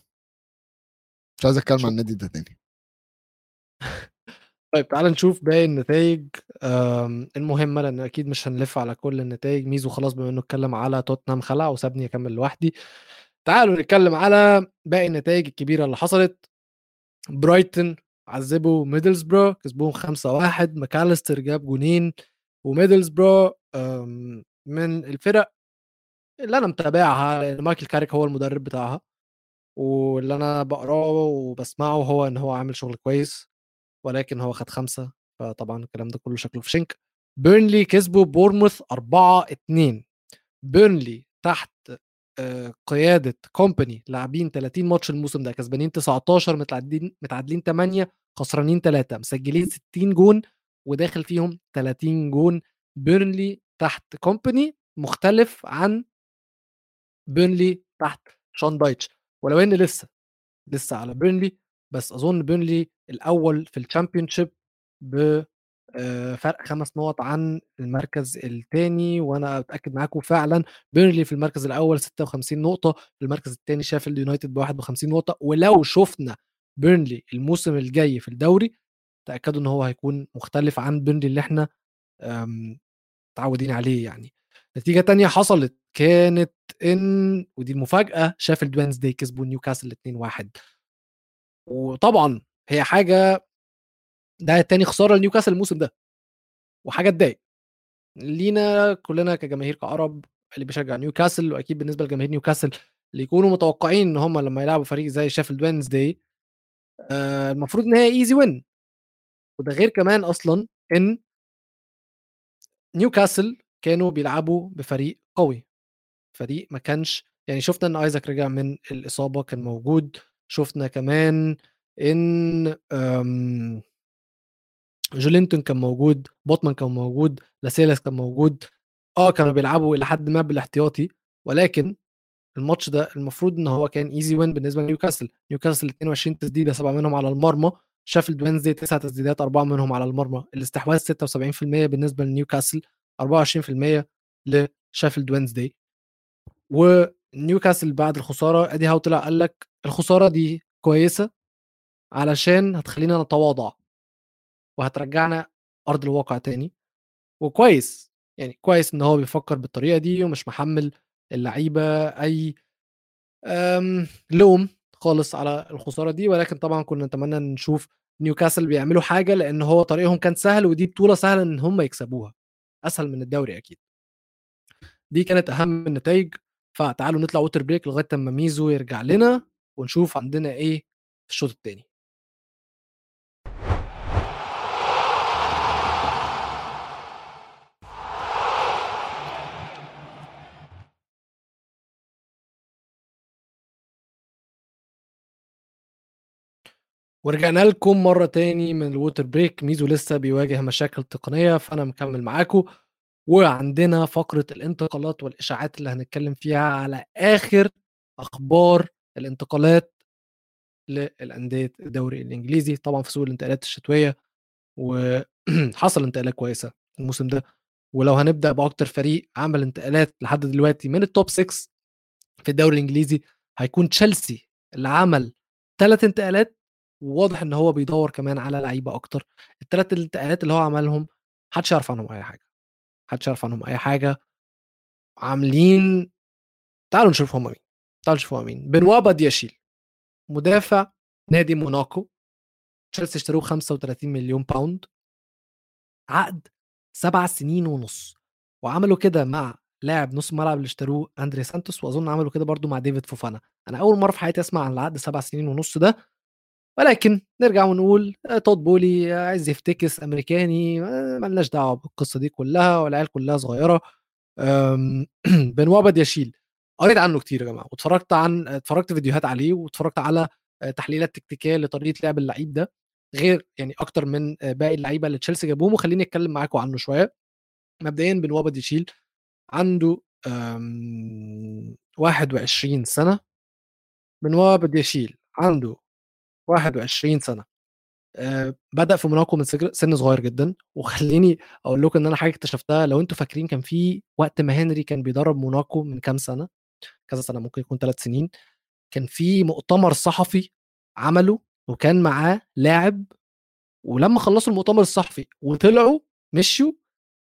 Speaker 1: مش عايز أتكلم عن النادي ده تاني.
Speaker 2: طيب تعال نشوف باقي النتائج المهمة لأن أكيد مش هنلف على كل النتائج ميزو خلاص بما إنه اتكلم على توتنهام خلع وسابني أكمل لوحدي. تعالوا نتكلم على باقي النتائج الكبيرة اللي حصلت. برايتون عذبوا ميدلزبرو كسبوهم 5-1 ماكاليستر جاب جونين. وميدلزبرو من الفرق اللي أنا متابعها لأن مايكل كاريك هو المدرب بتاعها. واللي أنا بقراه وبسمعه هو إن هو عامل شغل كويس ولكن هو خد خمسة. فطبعا الكلام ده كله شكله فشنك. بيرنلي كسبوا بورنموث 4 2 بيرنلي تحت قيادة كومباني لاعبين 30 ماتش الموسم ده كسبانين 19 متعادلين متعادلين 8 خسرانين ثلاثة مسجلين 60 جون وداخل فيهم 30 جون. بيرنلي تحت كومباني مختلف عن بيرنلي تحت شون دايتش ولو إن لسه لسه على بيرنلي بس أظن بيرنلي الأول في الشامبيونشيب ب فرق خمس نقط عن المركز الثاني وأنا أتأكد معاكم فعلا بيرنلي في المركز الأول 56 نقطة في المركز الثاني شافلد يونايتد ب 51 نقطة. ولو شفنا بيرنلي الموسم الجاي في الدوري تأكدوا إن هو هيكون مختلف عن بيرنلي اللي إحنا متعودين عليه يعني. نتيجة تانية حصلت كانت إن ودي المفاجأة شافلد وينزداي كسبوا نيوكاسل 2-1 وطبعا هي حاجة ده تاني خسارة لنيوكاسل الموسم ده وحاجة تضايق. لينا كلنا كجماهير كعرب اللي بيشجع نيوكاسل وأكيد بالنسبة لجماهير نيوكاسل اللي يكونوا متوقعين إن هم لما يلعبوا فريق زي شيفيلد وينزداي آه المفروض إن هي easy win وده غير كمان أصلا إن نيوكاسل كانوا بيلعبوا بفريق قوي. فريق ما كانش يعني شفنا إن آيزاك رجع من الإصابة كان موجود. شفنا كمان إن جولينتون كان موجود بوتمان كان موجود لاسيلز كان موجود آه كانوا بيلعبوا إلى حد ما بالاحتياطي ولكن الماتش ده المفروض إن هو كان easy win بالنسبة لنيوكاسل. نيوكاسل 22 تسديدة سبعة منهم على المرمى شافلد وينزداي تسع تسديدات أربعة منهم على المرمى. الاستحواذ 76% بالنسبة لنيوكاسل 24% لشافلد وينزداي. ونيوكاسل بعد الخسارة أدي هاو طلع قال لك الخسارة دي كويسة علشان هتخلينا نتواضع. وهترجعنا أرض الواقع تاني. وكويس يعني كويس إن هو بيفكر بالطريقة دي ومش محمل اللعيبة أي لوم خالص على الخسارة دي. ولكن طبعا كنا نتمنى نشوف نيوكاسل بيعملوا حاجة لأن هو طريقهم كان سهل ودي بطولة سهلة إن هم يكسبوها. أسهل من الدوري أكيد. دي كانت أهم النتائج فتعالوا نطلع water break لغاية أما ميزو يرجع لنا ونشوف عندنا إيه في الشوط الثاني ورجعنا لكم مرة تاني من ال water break ميزو لسه بيواجه مشاكل تقنية فأنا مكمل معاكم وعندنا فقرة الانتقالات والإشاعات اللي هنتكلم فيها على آخر أخبار الانتقالات للأندية الدوري الإنجليزي. طبعا في سوق الانتقالات الشتوية وحصل انتقالات كويسة الموسم ده. ولو هنبدأ بأكتر فريق عمل انتقالات لحد دلوقتي من التوب 6 في الدوري الإنجليزي هيكون تشيلسي اللي عمل ثلاث انتقالات وواضح إن هو بيدور كمان على لعيبة أكتر. الثلاث انتقالات اللي هو عملهم محدش يعرف عنهم أي حاجة. محدش يعرف عنهم أي حاجة. عاملين تعالوا نشوف هم مين. تعالوا نشوف هم مين. بنوا بادياشيل مدافع نادي موناكو. تشيلسي اشتروه 35 مليون pound عقد سبع سنين ونص. وعملوا كده مع لاعب نص ملعب اللي اشتروه أندري سانتوس وأظن عملوا كده برضو مع ديفيد فوفانا. أنا أول مرة في حياتي أسمع عن العقد سبع سنين ونص ده. ولكن نرجع ونقول آه، تود بولي عايز يفتكس أمريكاني آه، ملناش دعوة بالقصة دي كلها والعيال كلها صغيرة. بنوا يشيل. قريت عنه كتير يا جماعة واتفرجت عن اتفرجت فيديوهات عليه واتفرجت على آه، تحليلات تكتيكية لطريقة لعب اللعيب ده غير يعني أكتر من باقي اللعيبة اللي تشيلسي جابوهم. وخليني أتكلم معاكم عنه شوية. مبدئيا بنوا يشيل عنده 21 سنة. بنوا يشيل عنده 21 سنة. آه، بدأ في موناكو من سن صغير جدا. وخليني أقول لكم إن أنا حاجة اكتشفتها لو أنتم فاكرين كان في وقت ما هنري كان بيدرب موناكو من كام سنة كذا سنة ممكن يكون ثلاث سنين كان في مؤتمر صحفي عمله وكان معاه لاعب ولما خلصوا المؤتمر الصحفي وطلعوا مشوا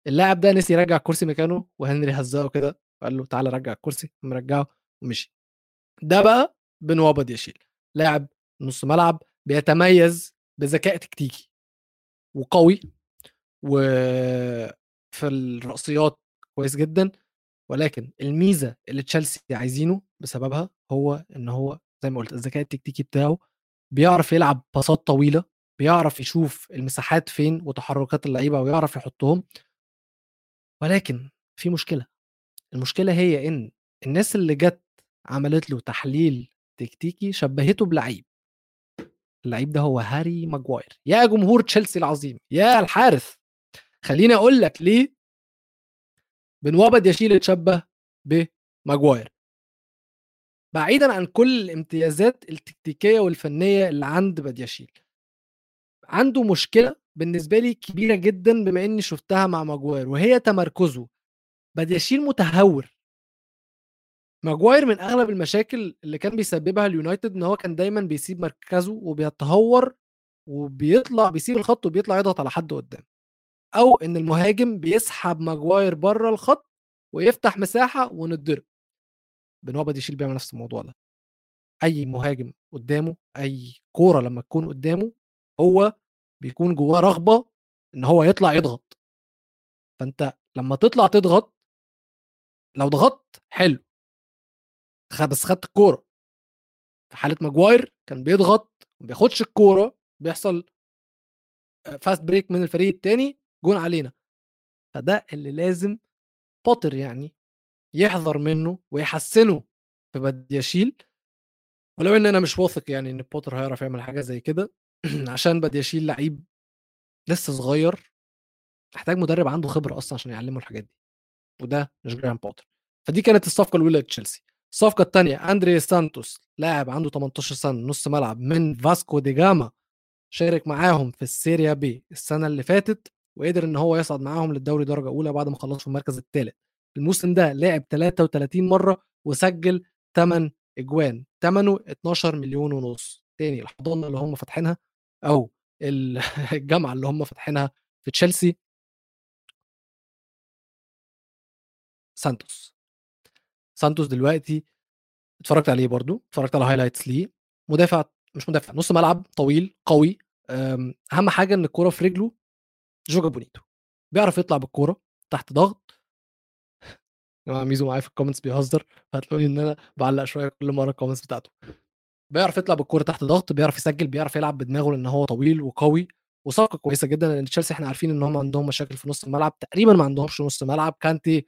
Speaker 2: اللاعب ده نسي يرجع الكرسي مكانه وهنري هزقه كده وقال له تعالى رجع الكرسي مرجعه ومشي. ده بقى بن يشيل لاعب نص ملعب بيتميز بذكاء تكتيكي وقوي وفي الرأسيات كويس جدا ولكن الميزة اللي تشيلسي عايزينه بسببها هو إن هو زي ما قلت الذكاء التكتيكي بتاعه بيعرف يلعب باصات طويلة بيعرف يشوف المساحات فين وتحركات اللعيبة ويعرف يحطهم. ولكن في مشكلة المشكلة هي إن الناس اللي جت عملت له تحليل تكتيكي شبهته بلعيب. اللعيب ده هو هاري ماجواير. يا جمهور تشيلسي العظيم يا الحارس. خليني أقول لك ليه بن يشيل يتشبه بماجواير بعيدا عن كل الامتيازات التكتيكية والفنية اللي عند بدياشيل عنده مشكلة بالنسبة لي كبيرة جدا بما إني شفتها مع ماجواير وهي تمركزه. بدياشيل متهور. ماجواير من أغلب المشاكل اللي كان بيسببها اليونايتد إن هو كان دايما بيسيب مركزه وبيتهور وبيطلع بيسيب الخط وبيطلع يضغط على حد قدام. أو إن المهاجم بيسحب ماجواير بره الخط ويفتح مساحة ونضرب بن يشيل بيعمل نفس الموضوع ده. أي مهاجم قدامه أي كورة لما تكون قدامه هو بيكون جواه رغبة إن هو يطلع يضغط. فأنت لما تطلع تضغط لو ضغطت حلو. بس خدت الكورة. في حالة ماجواير كان بيضغط ما بياخدش الكورة بيحصل fast break من الفريق الثاني جون علينا. فده اللي لازم بوتر يعني يحذر منه ويحسنه في بدياشيل ولو إن أنا مش واثق يعني إن بوتر هيعرف يعمل حاجة زي كده عشان بدياشيل لعيب لسه صغير محتاج مدرب عنده خبرة أصلا عشان يعلمه الحاجات دي. وده مش جراهام بوتر. فدي كانت الصفقة الأولى لتشيلسي. الصفقة الثانية أندري سانتوس لاعب عنده 18 سنة نص ملعب من فاسكو دي جاما شارك معاهم في السيريا بي السنة اللي فاتت وقدر إن هو يصعد معاهم للدوري درجة أولى بعد ما خلص في المركز الثالث الموسم ده لعب 33 مرة وسجل 8 أجوان ثمنه 12 مليون ونص. تاني الحضانة اللي هم فاتحينها أو الجامعة اللي هم فاتحينها في تشيلسي. سانتوس. سانتوس دلوقتي اتفرجت عليه برضو اتفرجت على highlights ليه مدافع مش مدافع نص ملعب طويل قوي أهم حاجة إن الكورة في رجله joga bonito بيعرف يطلع بالكورة تحت ضغط. جماعة ميزو معايا في ال comments بيهزر هتلاقوني إن أنا بعلق شوية كل مرة ال comments بتاعته. بيعرف يطلع بالكورة تحت ضغط بيعرف يسجل بيعرف يلعب بدماغه لأن هو طويل وقوي وصفقة كويسة جدا لأن تشيلسي إحنا عارفين إن هم عندهم مشاكل في نص الملعب تقريبا ما عندهمش نص ملعب كانتي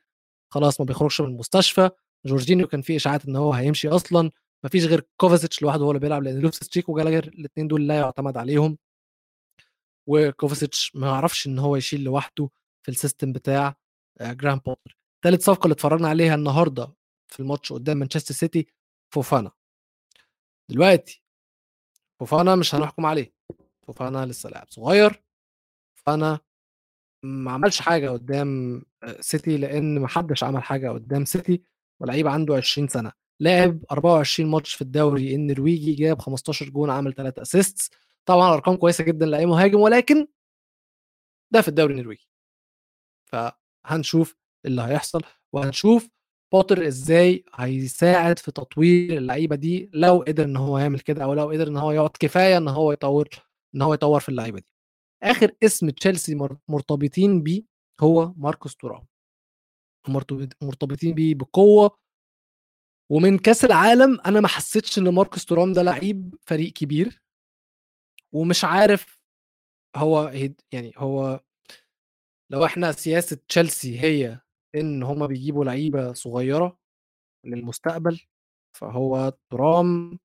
Speaker 2: خلاص ما بيخرجش من المستشفى. جورجينيو كان في إشاعات إن هو هيمشي أصلا ما فيش غير كوفاسيتش لوحده هو اللي بيلعب لأن لوفس تشيك وجالاجر الاثنين دول لا يعتمد عليهم. وكوفاسيتش ما يعرفش إن هو يشيل لوحده في ال system بتاع جراهام بوتر. ثالث صفقة اللي اتفرجنا عليها النهارده في الماتش قدام مانشستر سيتي فوفانا. دلوقتي فوفانا مش هنحكم عليه. فوفانا لسه لاعب صغير. فوفانا ما عملش حاجة قدام سيتي لأن ما حدش عمل حاجة قدام سيتي. ولعيب عنده 20 سنة لعب 24 ماتش في الدوري النرويجي جاب 15 جون عمل 3 assists طبعا أرقام كويسة جدا لأي مهاجم ولكن ده في الدوري النرويجي. فهنشوف اللي هيحصل وهنشوف بوتر إزاي هيساعد في تطوير اللعيبة دي لو قدر إن هو يعمل كده أو لو قدر إن هو يقعد كفاية إن هو يطور إن هو يطور في اللعيبة دي. آخر اسم تشيلسي مرتبطين بيه هو ماركوس تورام. مرتبطين بيه بقوة. ومن كأس العالم أنا ما حسيتش إن ماركوس تورام ده لعيب فريق كبير. ومش عارف هو يعني هو لو إحنا سياسة تشيلسي هي إن هما بيجيبوا لعيبة صغيرة للمستقبل فهو ترام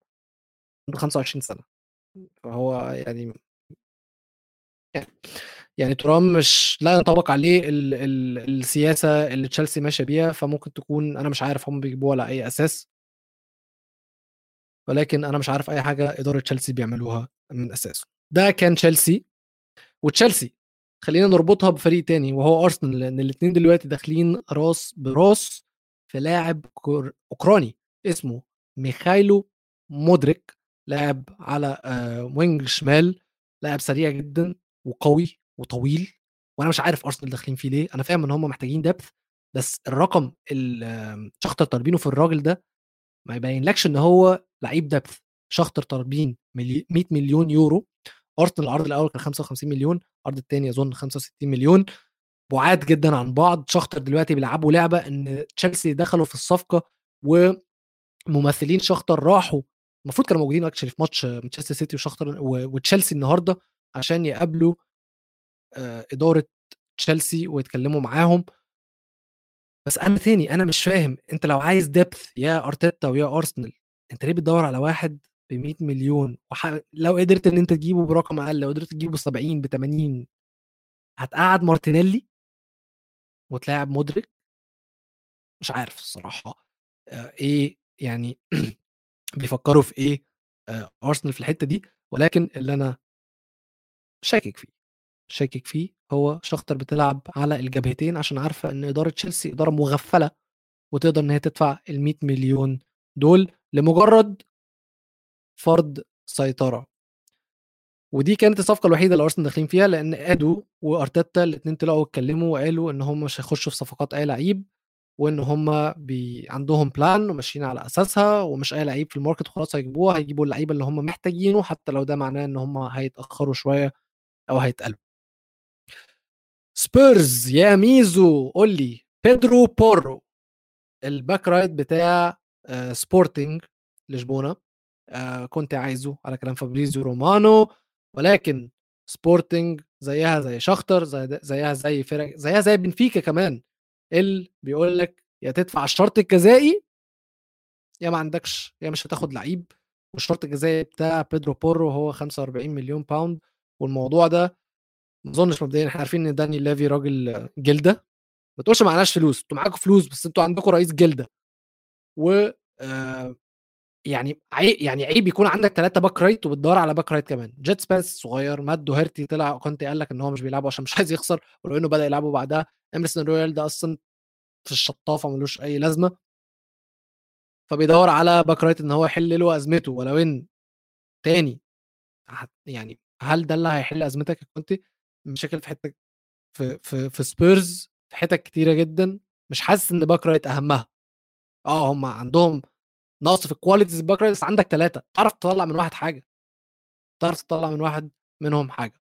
Speaker 2: عنده 25 سنة. فهو يعني يعني ترام مش لا ينطبق عليه ال ال السياسة اللي تشيلسي ماشية بيها فممكن تكون أنا مش عارف هم بيجيبوها على أي أساس. ولكن أنا مش عارف أي حاجة إدارة تشيلسي بيعملوها من أساسه. ده كان تشيلسي وتشيلسي خلينا نربطها بفريق تاني وهو أرسنال لأن الاثنين دلوقتي داخلين راس براس في لاعب أوكراني اسمه ميخايلو مودريك لاعب على wing شمال لاعب سريع جدا وقوي. وطويل وأنا مش عارف أرسنال داخلين فيه ليه أنا فاهم إن هم محتاجين depth بس الرقم شخطر طالبينه في الراجل ده ما يبينلكش إن هو لعيب depth شخطر طالبين 100 مليون يورو أرسنال العرض الأول كان 55 مليون العرض الثاني أظن 65 مليون بعاد جدا عن بعض. شخطر دلوقتي بيلعبوا لعبة إن تشيلسي دخلوا في الصفقة وممثلين شخطر راحوا المفروض كانوا موجودين actually في ماتش مانشستر سيتي وشخطر وتشيلسي النهارده عشان يقابلوا إدارة تشيلسي ويتكلموا معاهم. بس أنا تاني أنا مش فاهم أنت لو عايز ديبث يا أرتيتا ويا أرسنال أنت ليه بتدور على واحد ب 100 مليون؟ وح... لو قدرت إن أنت تجيبه برقم أقل لو قدرت تجيبه ب 70 ب 80 هتقعد مارتينيلي؟ وتلاعب مدرك مش عارف الصراحة آه، إيه يعني بيفكروا في إيه آه، أرسنال في الحتة دي؟ ولكن اللي أنا شاكك فيه. شاكك فيه هو شختر بتلعب على الجبهتين عشان عارفة إن إدارة تشيلسي إدارة مغفلة وتقدر إن هي تدفع ال 100 مليون دول لمجرد فرض سيطرة. ودي كانت الصفقة الوحيدة اللي أرسنال داخلين فيها لأن أدو وأرتيتا الاثنين طلعوا اتكلموا وقالوا إن هم مش هيخشوا في صفقات أي لعيب وإن هم بي عندهم plan وماشيين على أساسها ومش أي لعيب في ال market خلاص هيجيبوها هيجيبوا اللعيبة اللي هم محتاجينه حتى لو ده معناه إن هم هيتأخروا شوية أو هيتقلوا سبيرز يا ميزو قول لي. بيدرو بورو ال back right بتاع سبورتنج لشبونة. آه، كنت عايزه على كلام فابريزيو رومانو. ولكن سبورتنج زيها زي شختر زي زيها زي فرق زيها زي بنفيكا كمان. اللي بيقول لك يا تدفع الشرط الجزائي يا ما عندكش يا مش هتاخد لعيب. والشرط الجزائي بتاع بيدرو بورو هو 45 مليون pound والموضوع ده ما أظنش مبدئيا إحنا عارفين إن داني ليفي راجل جلدة. ما تقولش معناش فلوس أنتوا معاكم فلوس بس أنتوا عندكم رئيس جلدة. و آه يعني عيب يعني عيب يكون عندك ثلاثة back right وبتدور على back right كمان. جيد سبنس صغير مات دوهرتي طلع كونتي قال لك إن هو مش بيلعبوا عشان مش عايز يخسر ولو إنه بدأ يلعبوا بعدها. إمرسون رويال ده أصلا في الشطافة ملوش أي لازمة. فبيدور على back right إن هو يحل له أزمته ولو إن تاني يعني هل ده اللي هيحل أزمتك يا كونتي مشاكل في حتة في في في سبيرز في حتت كتيرة جدا مش حاسس إن back right أهمها. آه هم عندهم نقص في ال qualities ال back right بس عندك ثلاثة تعرف تطلع من واحد حاجة. تعرف تطلع من واحد منهم حاجة.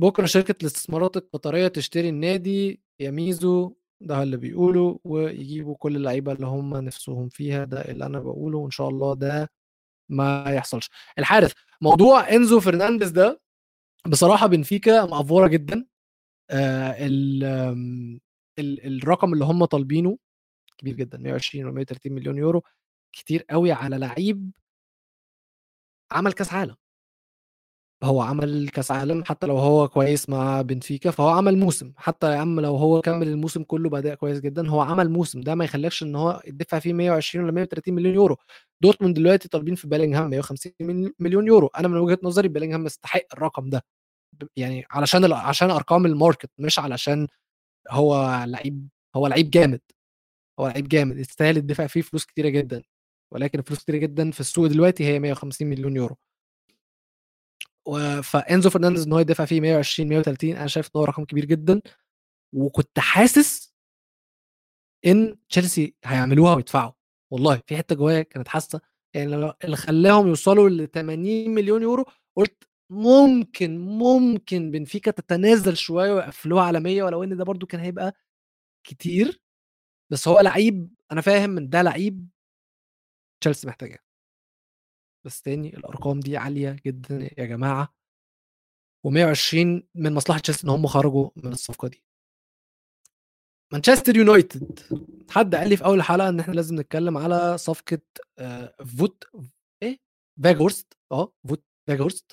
Speaker 2: بكرة شركة الاستثمارات القطرية تشتري النادي يا ميزو ده اللي بيقوله ويجيبوا كل اللعيبة اللي هم نفسهم فيها ده اللي أنا بقوله وإن شاء الله ده ما يحصلش. الحارس موضوع إنزو فرنانديز ده بصراحة بنفيكا مقفوره جدا. آه ال ال الرقم اللي هم طالبينه كبير جدا 120 و 130 مليون يورو كتير قوي على لعيب عمل كأس عالم. هو عمل كأس عالم حتى لو هو كويس مع بنفيكا فهو عمل موسم. حتى يا عم لو هو كمل الموسم كله بأداء كويس جدا هو عمل موسم. ده ما يخليكش إن هو يدفع فيه 120 ولا 130 مليون يورو. دورتموند دلوقتي طالبين في بيلينغهام 150 مليون يورو. أنا من وجهة نظري بيلينغهام يستحق الرقم ده. يعني علشان عشان أرقام ال market مش علشان هو لعيب هو لعيب جامد. هو لعيب جامد يستاهل الدفع فيه فلوس كتيرة جدا. ولكن فلوس كتيرة جدا في السوق دلوقتي هي 150 مليون يورو. فإنزو فرنانديز إن هو يدفع فيه 120 130 أنا شايف إن هو رقم كبير جدا. وكنت حاسس إن تشيلسي هيعملوها ويدفعوا. والله في حتة جوايا كانت حاسة يعني اللي خلاهم يوصلوا ل 80 مليون يورو قلت ممكن ممكن بنفيكا تتنازل شوية ويقفلوها على 100 ولو إن ده برده كان هيبقى كتير. بس هو لعيب أنا فاهم إن ده لعيب تشيلسي محتاجاه. بس تاني الأرقام دي عالية جدا يا جماعة. و120 من مصلحة تشيلسي إن هم خرجوا من الصفقة دي. مانشستر يونايتد. حد قال لي في أول حلقة إن إحنا لازم نتكلم على صفقة آه فوت إيه؟ فاجورست آه فوت فاجورست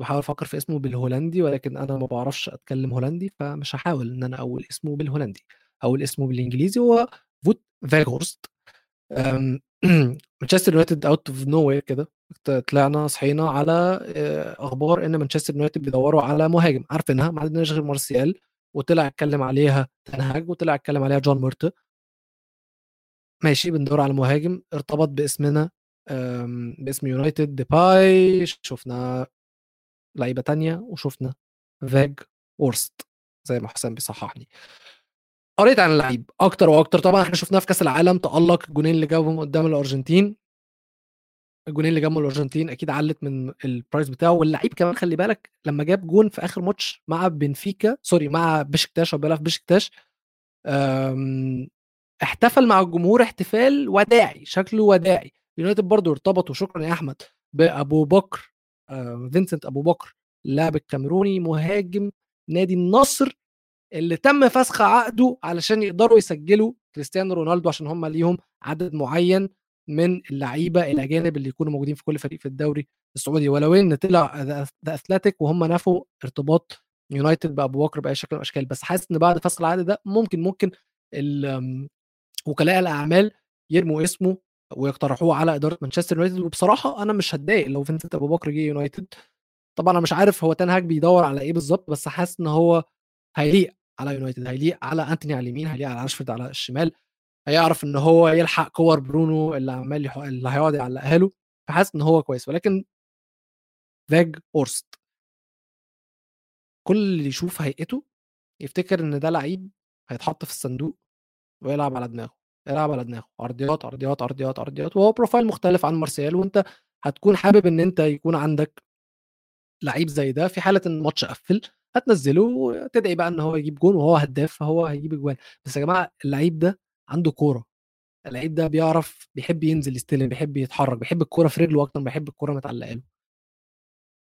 Speaker 2: بحاول أفكر في اسمه بالهولندي ولكن أنا ما بعرفش أتكلم هولندي فمش هحاول إن أنا أقول اسمه بالهولندي. أقول اسمه بالإنجليزي هو فوت فاجورست مانشستر يونايتد out of nowhere كده. طلعنا صحينا على آه، أخبار إن مانشستر يونايتد بيدوروا على مهاجم. عارفينها ما عندناش غير مارسيال وطلع اتكلم عليها تنهاج وطلع اتكلم عليها جون مورتا ماشي بندور على مهاجم. ارتبط باسمنا باسم يونايتد ديباي شفنا لعيبة تانية وشفنا فاجورست زي ما حسام بيصححني. قريت عن اللعيب أكتر وأكتر. طبعا إحنا شفناه في كأس العالم تألق الجونين اللي جابهم قدام الأرجنتين. الجونين اللي جابهم الأرجنتين أكيد علت من ال price بتاعه. واللعيب كمان خلي بالك لما جاب جون في آخر ماتش مع بنفيكا sorry مع بشكتاش أو بيلعب بشكتاش احتفل مع الجمهور احتفال وداعي شكله وداعي. يونايتد برضه ارتبطوا شكرا يا أحمد بأبو بكر فينسنت أبو بكر اللاعب الكاميروني مهاجم نادي النصر اللي تم فسخ عقده علشان يقدروا يسجلوا كريستيانو رونالدو عشان هم ليهم عدد معين من اللعيبة الأجانب اللي يكونوا موجودين في كل فريق في الدوري السعودي. ولو إن طلع The Athletic وهم نفوا ارتباط يونايتد بأبو بكر بأي شكل من الأشكال. بس حاسس إن بعد فسخ العقد ده ممكن ممكن وكلاء الأعمال يرموا اسمه ويقترحوه على إدارة مانشستر يونايتد وبصراحة أنا مش هتضايق لو فينسنت أبو بكر جه يونايتد. طبعا أنا مش عارف هو تنهاج بيدور على إيه بالظبط بس حاسس إن هو هيليق على يونايتد هيليق على أنتوني على اليمين هيليق على راشفورد على الشمال. هيعرف إن هو يلحق كور برونو اللي عمال يح... اللي هيقعد يعلقها له فحاسس إن هو كويس ولكن فاجورست. كل اللي يشوف هيئته يفتكر إن ده لعيب هيتحط في الصندوق ويلعب على دماغه. يلعب على دماغه. عرضيات عرضيات عرضيات عرضيات. وهو profile مختلف عن مارسيال وانت هتكون حابب إن أنت يكون عندك لعيب زي ده في حالة إن الماتش قفل هتنزله وتدعي بقى إن هو يجيب جون وهو هداف فهو هيجيب أجوان. بس يا جماعة اللعيب ده عنده كورة. اللعيب ده بيعرف بيحب ينزل يستلم بيحب يتحرك بيحب الكورة في رجله أكتر ما بيحب الكورة متعلقة له.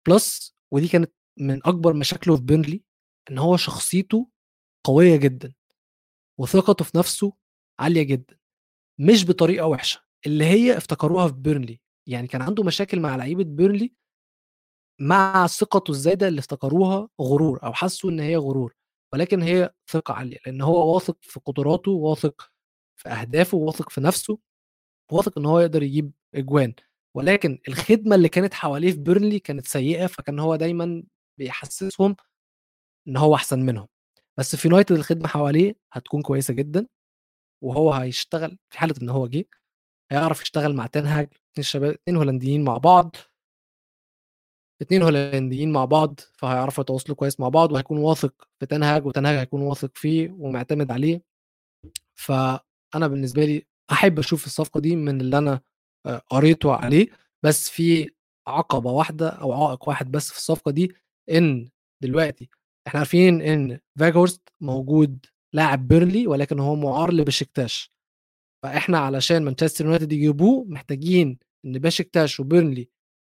Speaker 2: plus ودي كانت من أكبر مشاكله في بيرنلي إن هو شخصيته قوية جدا وثقته في نفسه عالية جدا مش بطريقة وحشة اللي هي افتكروها في بيرنلي يعني كان عنده مشاكل مع لعيبة بيرنلي مع ثقته الزايدة اللي افتكروها غرور أو حسوا إن هي غرور ولكن هي ثقة عالية لأن هو واثق في قدراته واثق في أهدافه واثق في نفسه واثق إن هو يقدر يجيب أجوان ولكن الخدمة اللي كانت حواليه في بيرنلي كانت سيئة فكان هو دايما بيحسسهم إن هو أحسن منهم بس في يونايتد الخدمة حواليه هتكون كويسة جدا. وهو هيشتغل في حالة إن هو جه هيعرف يشتغل مع تنهاج اثنين شباب اثنين هولنديين مع بعض. اثنين هولنديين مع بعض فهيعرفوا يتواصلوا كويس مع بعض وهيكون واثق في تنهاج وتنهاج هيكون واثق فيه ومعتمد عليه. فأنا بالنسبة لي أحب أشوف الصفقة دي من اللي أنا قريته عليه. بس في عقبة واحدة أو عائق واحد بس في الصفقة دي إن دلوقتي إحنا عارفين إن فاجورست موجود لاعب بيرلي ولكن هو معار لبشكتاش فإحنا علشان مانشستر يونايتد يجيبوه محتاجين إن بشكتاش وبيرنلي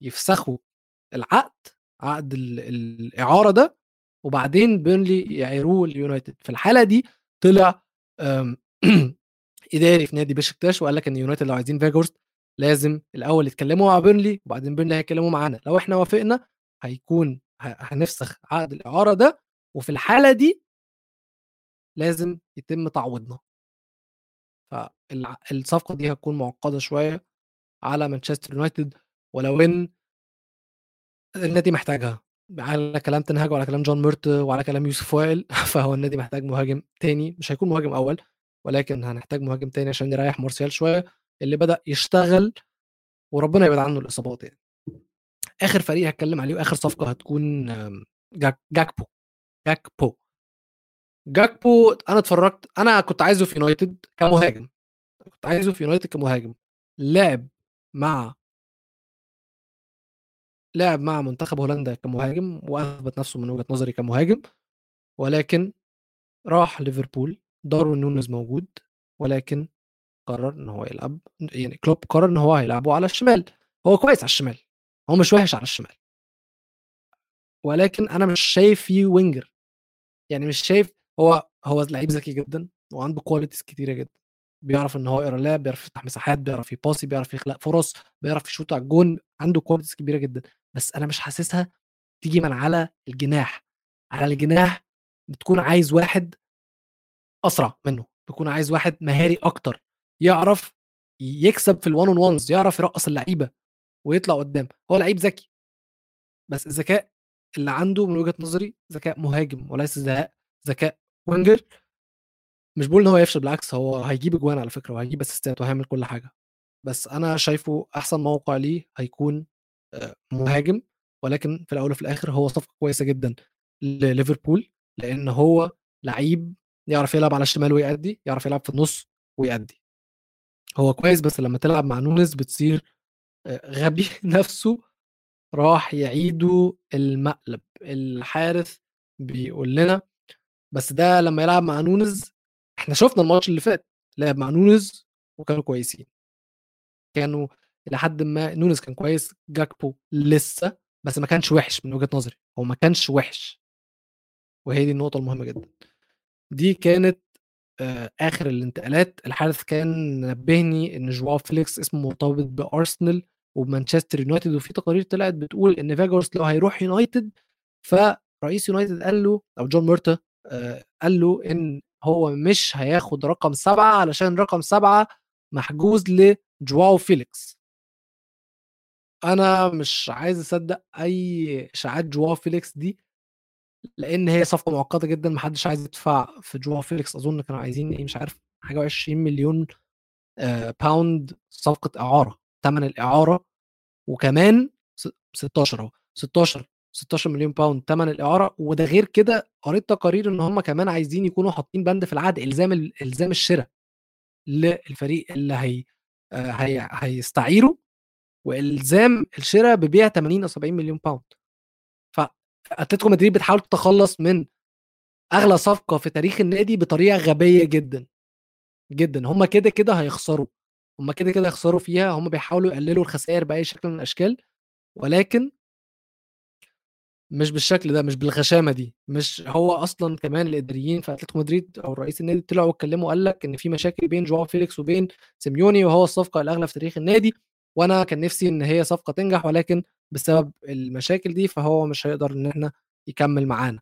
Speaker 2: يفسخوا العقد عقد الإعارة ده وبعدين بيرنلي يعيروه اليونايتد في الحالة دي طلع إداري في نادي بشكتاش وقال لك إن يونايتد لو عايزين فاجورست لازم الأول يتكلموا مع بيرنلي وبعدين بيرنلي هيتكلموا معانا. لو إحنا وافقنا هيكون هنفسخ عقد الإعارة ده وفي الحالة دي لازم يتم تعويضنا. فالصفقه دي هتكون معقدة شوية على مانشستر يونايتد ولو إن النادي محتاجها. على كلام تنهاج وعلى كلام جون ميرت وعلى كلام يوسف وائل فهو النادي محتاج مهاجم تاني. مش هيكون مهاجم أول ولكن هنحتاج مهاجم تاني عشان نريح مارسيال شوية اللي بدأ يشتغل وربنا يبعد عنه الإصابات يعني. آخر فريق هتكلم عليه وآخر صفقة هتكون جاك جاكبو. جاكبو. جاكبو أنا اتفرجت أنا كنت عايزه في يونايتد كمهاجم. كنت عايزه في يونايتد كمهاجم. لعب مع لعب مع منتخب هولندا كمهاجم وأثبت نفسه من وجهة نظري كمهاجم ولكن راح ليفربول داروين نونيز موجود ولكن قرر إن هو يلعب يعني كلوب قرر إن هو هيلعبه على الشمال. هو كويس على الشمال هو مش وحش على الشمال. ولكن أنا مش شايف فيه winger. يعني مش شايف هو هو لعيب ذكي جدا وعنده qualities كتيرة جدا. بيعرف إن هو يقرأ لعب بيعرف يفتح مساحات بيعرف يباصي بيعرف يخلق فرص بيعرف يشوط على الجون عنده qualities كبيرة جدا. بس أنا مش حاسسها تيجي من على الجناح. على الجناح بتكون عايز واحد أسرع منه بيكون عايز واحد مهاري أكتر يعرف يكسب في ال one on ones يعرف يرقص اللعيبة ويطلع قدام. هو لعيب ذكي. بس الذكاء اللي عنده من وجهة نظري ذكاء مهاجم وليس ذكاء ذكاء وينجر مش بقول إن هو يفشل بالعكس هو هيجيب أجوان على فكرة وهيجيب أسيستات وهيعمل كل حاجة. بس أنا شايفه أحسن موقع ليه هيكون مهاجم ولكن في الأول وفي الآخر هو صفقة كويسة جدا لليفربول لأن هو لعيب يعرف يلعب على الشمال ويأدي يعرف يلعب في النص ويأدي. هو كويس بس لما تلعب مع نونز بتصير غبي نفسه راح يعيد المقلب. الحارث بيقول لنا بس ده لما يلعب مع نونز إحنا شفنا الماتش اللي فات لعب مع نونز وكانوا كويسين. كانوا إلى حد ما نونز كان كويس جاكبو لسه بس ما كانش وحش من وجهة نظري هو ما كانش وحش. وهي دي النقطة المهمة جدا. دي كانت آه، آخر الانتقالات. الحارس كان نبهني إن جواو فيليكس اسمه مرتبط بأرسنال ومانشستر يونايتد وفي تقارير طلعت بتقول إن فيخهورست لو هيروح يونايتد فرئيس يونايتد قال له أو جون ميرتا قال له إن هو مش هياخد رقم سبعة علشان رقم سبعة محجوز لجواو فيليكس. أنا مش عايز أصدق أي إشاعات جواو فيليكس دي لأن هي صفقة معقدة جدا محدش عايز يدفع في جواو فيليكس. أظن كانوا عايزين إيه مش عارف حاجة 20 مليون آه، باوند صفقة إعارة ثمن الإعارة وكمان 16 أهو 16 16 مليون باوند ثمن الإعارة وده غير كده قريت تقارير إن هم كمان عايزين يكونوا حاطين بند في العقد إلزام إلزام الشراء للفريق اللي هي آه، هي هيستعيره وإلزام الشراء ببيع 80 أو 70 مليون باوند فاتلتيكو مدريد بتحاول تتخلص من أغلى صفقة في تاريخ النادي بطريقة غبية جدا جدا. هم كده كده هيخسروا هم كده كده هيخسروا فيها هم بيحاولوا يقللوا الخسائر بأي شكل من الأشكال ولكن مش بالشكل ده مش بالغشامة دي مش هو أصلا كمان الإداريين في أتلتيكو مدريد أو رئيس النادي طلعوا واتكلموا وقال لك إن في مشاكل بين جواو فيليكس وبين سيميوني وهو الصفقة الأغلى في تاريخ النادي وأنا كان نفسي إن هي صفقة تنجح ولكن بسبب المشاكل دي فهو مش هيقدر إن إحنا يكمل معانا.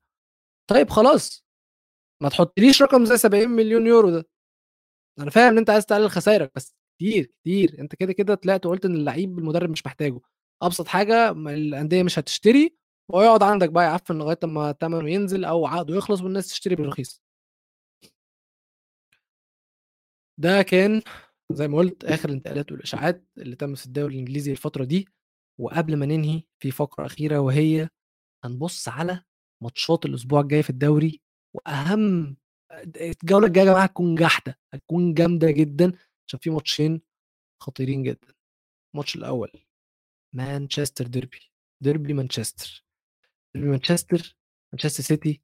Speaker 2: طيب خلاص ما تحطليش رقم زي 70 مليون يورو ده. أنا فاهم إن أنت عايز تقلل خسائرك بس كتير كتير. أنت كده كده طلعت وقلت إن اللعيب المدرب مش محتاجه. أبسط حاجة الأندية مش هتشتري ويقعد عندك بقى يعفن لغاية أما ثمنه ينزل أو عقده يخلص والناس تشتري بالرخيص. ده كان زي ما قلت آخر الانتقالات والإشاعات اللي تمت في الدوري الإنجليزي الفترة دي وقبل ما ننهي في فقرة أخيرة وهي هنبص على ماتشات الأسبوع الجاي في الدوري وأهم الجولة الجاية يا جماعة هتكون جامدة هتكون جامدة جدا عشان في ماتشين خطيرين جدا. الماتش الأول Manchester derby ديربي مانشستر. مانشستر مانشستر سيتي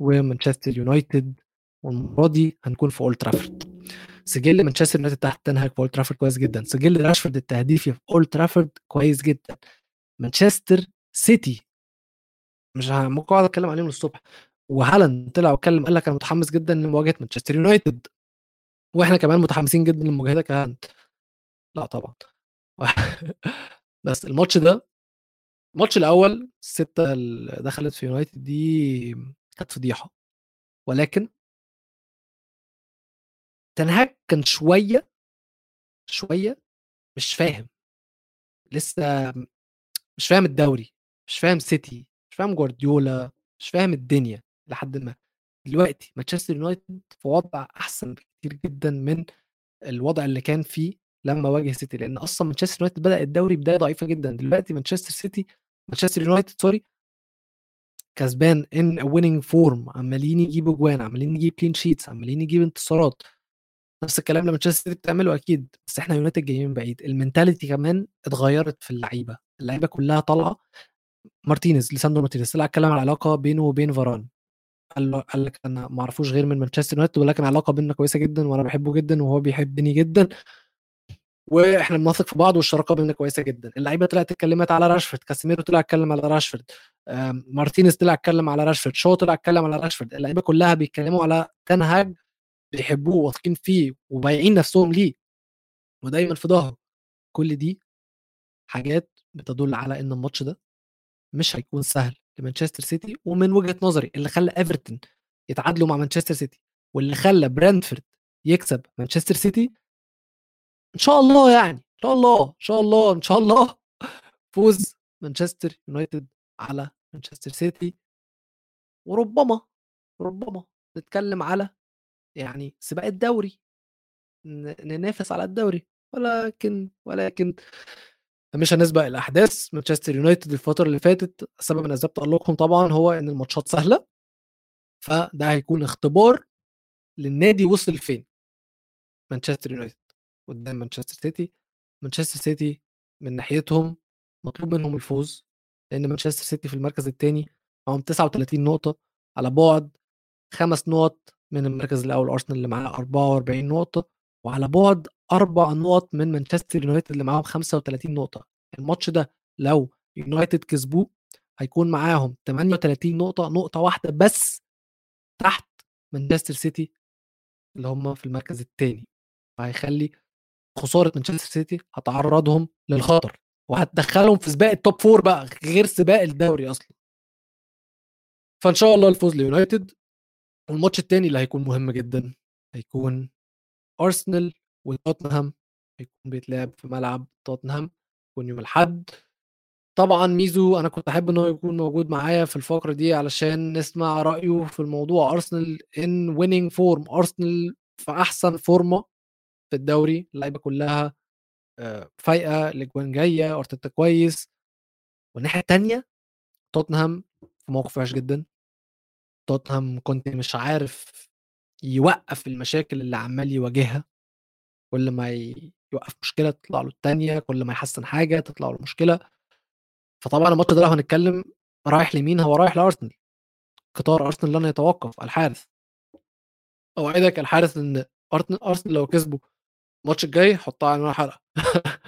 Speaker 2: ومانشستر يونايتد والمرة دي هنكون في أولد ترافورد. سجل مانشستر يونايتد تحت تين هاج في أولد ترافورد كويس جدا. سجل راشفورد التهديفي في أولد ترافورد كويس جدا. مانشستر سيتي مش ممكن أقعد أتكلم عليهم للصبح. وهالاند طلع واتكلم قال لك أنا متحمس جدا لمواجهة مانشستر يونايتد. وإحنا كمان متحمسين جدا لمواجهتك يا لا طبعا. بس الماتش ده الماتش الأول الستة اللي دخلت في يونايتد دي كانت فضيحة ولكن تنهاج كان شوية شوية مش فاهم. لسه مش فاهم الدوري مش فاهم سيتي مش فاهم جوارديولا مش فاهم الدنيا لحد ما. دلوقتي مانشستر يونايتد في وضع أحسن بكتير جدا من الوضع اللي كان فيه لما واجه سيتي لأن أصلا مانشستر يونايتد بدأ الدوري بداية ضعيفة جدا. دلوقتي مانشستر سيتي مانشستر يونايتد sorry كسبان in winning form عمالين يجيبوا جوان عمالين يجيب clean sheets عمالين يجيب انتصارات. نفس الكلام اللي مانشستر بتعمله أكيد بس إحنا يونايتد جايين بعيد. ال mentality كمان اتغيرت في اللعيبة. اللعيبة كلها طالعة. مارتينيز ليساندرو مارتينيز طلع اتكلم على العلاقه بينه وبين فاران. قال قال لك أنا ما اعرفوش غير من مانشستر يونايتد ولكن علاقة بيننا كويسة جدا وأنا بحبه جدا وهو بيحبني جدا. وإحنا بنثق في بعض والشراكة بيننا كويسة جدا. اللعيبة طلعت اتكلمت على راشفورد كاسيميرو طلع اتكلم على راشفورد مارتينيز طلع اتكلم على راشفورد شو طلع اتكلم على راشفورد. اللعيبة كلها بيتكلموا على تين هاج بيحبوه واثقين فيه وبايعين نفسهم ليه. ودايما في ظهره. كل دي حاجات بتدل على إن الماتش ده مش هيكون سهل لمانشستر سيتي. ومن وجهة نظري اللي خلى إيفرتون يتعادلوا مع مانشستر سيتي واللي خلى برنتفورد يكسب مانشستر سيتي إن شاء الله يعني إن شاء الله إن شاء الله إن شاء الله. فوز مانشستر يونايتد على مانشستر سيتي. وربما ربما نتكلم على يعني سباق الدوري. ننافس على الدوري. ولكن ولكن مش هنسبق الأحداث. مانشستر يونايتد الفترة اللي فاتت سبب من أسباب تألقهم طبعا هو إن الماتشات سهلة. فده هيكون اختبار للنادي وصل فين. مانشستر يونايتد. قدام مانشستر سيتي. مانشستر سيتي من ناحيتهم مطلوب منهم الفوز لأن مانشستر سيتي في المركز الثاني معاهم 39 نقطة على بعد خمس نقط من المركز الأول أرسنال اللي معاه 44 نقطة وعلى بعد أربع نقط من مانشستر يونايتد اللي معاهم 35 نقطة. الماتش ده لو يونايتد كسبوه هيكون معاهم 38 نقطة نقطة واحدة بس تحت مانشستر سيتي اللي هم في المركز الثاني فهيخلي خسارة مانشستر سيتي هتعرضهم للخطر وهتدخلهم في سباق ال top four بقى غير سباق الدوري أصلا. فإن شاء الله الفوز ليونايتد. والماتش الثاني اللي هيكون مهم جدا هيكون أرسنال وتوتنهام هيكون بيتلعب في ملعب توتنهام يكون يوم الأحد. طبعا ميزو أنا كنت أحب انه يكون موجود معايا في الفقرة دي علشان نسمع رأيه في الموضوع. أرسنال in winning form أرسنال في أحسن فورمه في الدوري اللعيبة كلها آه، فايقة الأجوان جاية أرتيتا كويس. والناحية الثانية توتنهام في موقف وحش جدا. توتنهام كنت مش عارف يوقف المشاكل اللي عمال يواجهها. كل ما يوقف مشكلة تطلع له الثانية كل ما يحسن حاجة تطلع له مشكلة. فطبعا الماتش ده هنتكلم رايح لمين؟ هو رايح لأرسنال. قطار أرسنال لن يتوقف الحارس. أوعدك الحارث إن أرسنال لو كسبوا الماتش الجاي حطها على حلقه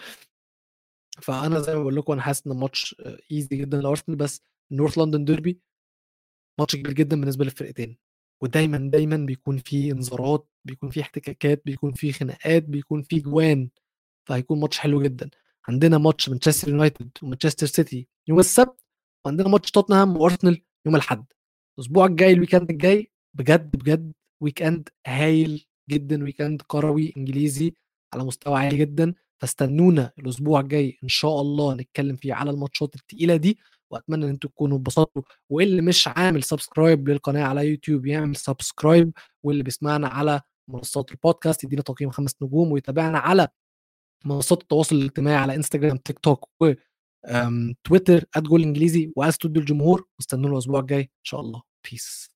Speaker 2: فأنا زي ما بقول لكم أنا حاسس إن الماتش easy جدا لأرسنال بس North London derby ماتش كبير جدا بالنسبة للفرقتين. ودايما دايما بيكون في انذارات بيكون في احتكاكات بيكون في خناقات بيكون في جوان. فهيكون ماتش حلو جدا. عندنا ماتش مانشستر يونايتد ومانشستر سيتي يوم السبت وعندنا ماتش توتنهام وارسنال يوم الأحد. الأسبوع الجاي ال weekend الجاي بجد بجد weekend هايل جدا weekend كروي إنجليزي. على مستوى عالي جدا فاستنونا الأسبوع الجاي إن شاء الله نتكلم فيه على الماتشات الثقيله دي وأتمنى إن أنتم تكونوا اتبسطتوا. واللي مش عامل subscribe للقناة على يوتيوب يعمل subscribe واللي بيسمعنا على منصات البودكاست يدينا تقييم خمس نجوم ويتابعنا على منصات التواصل الاجتماعي على انستجرام تيك توك و تويتر @جول إنجليزي واستوديو الجمهور. واستنونا الأسبوع الجاي إن شاء الله. بيس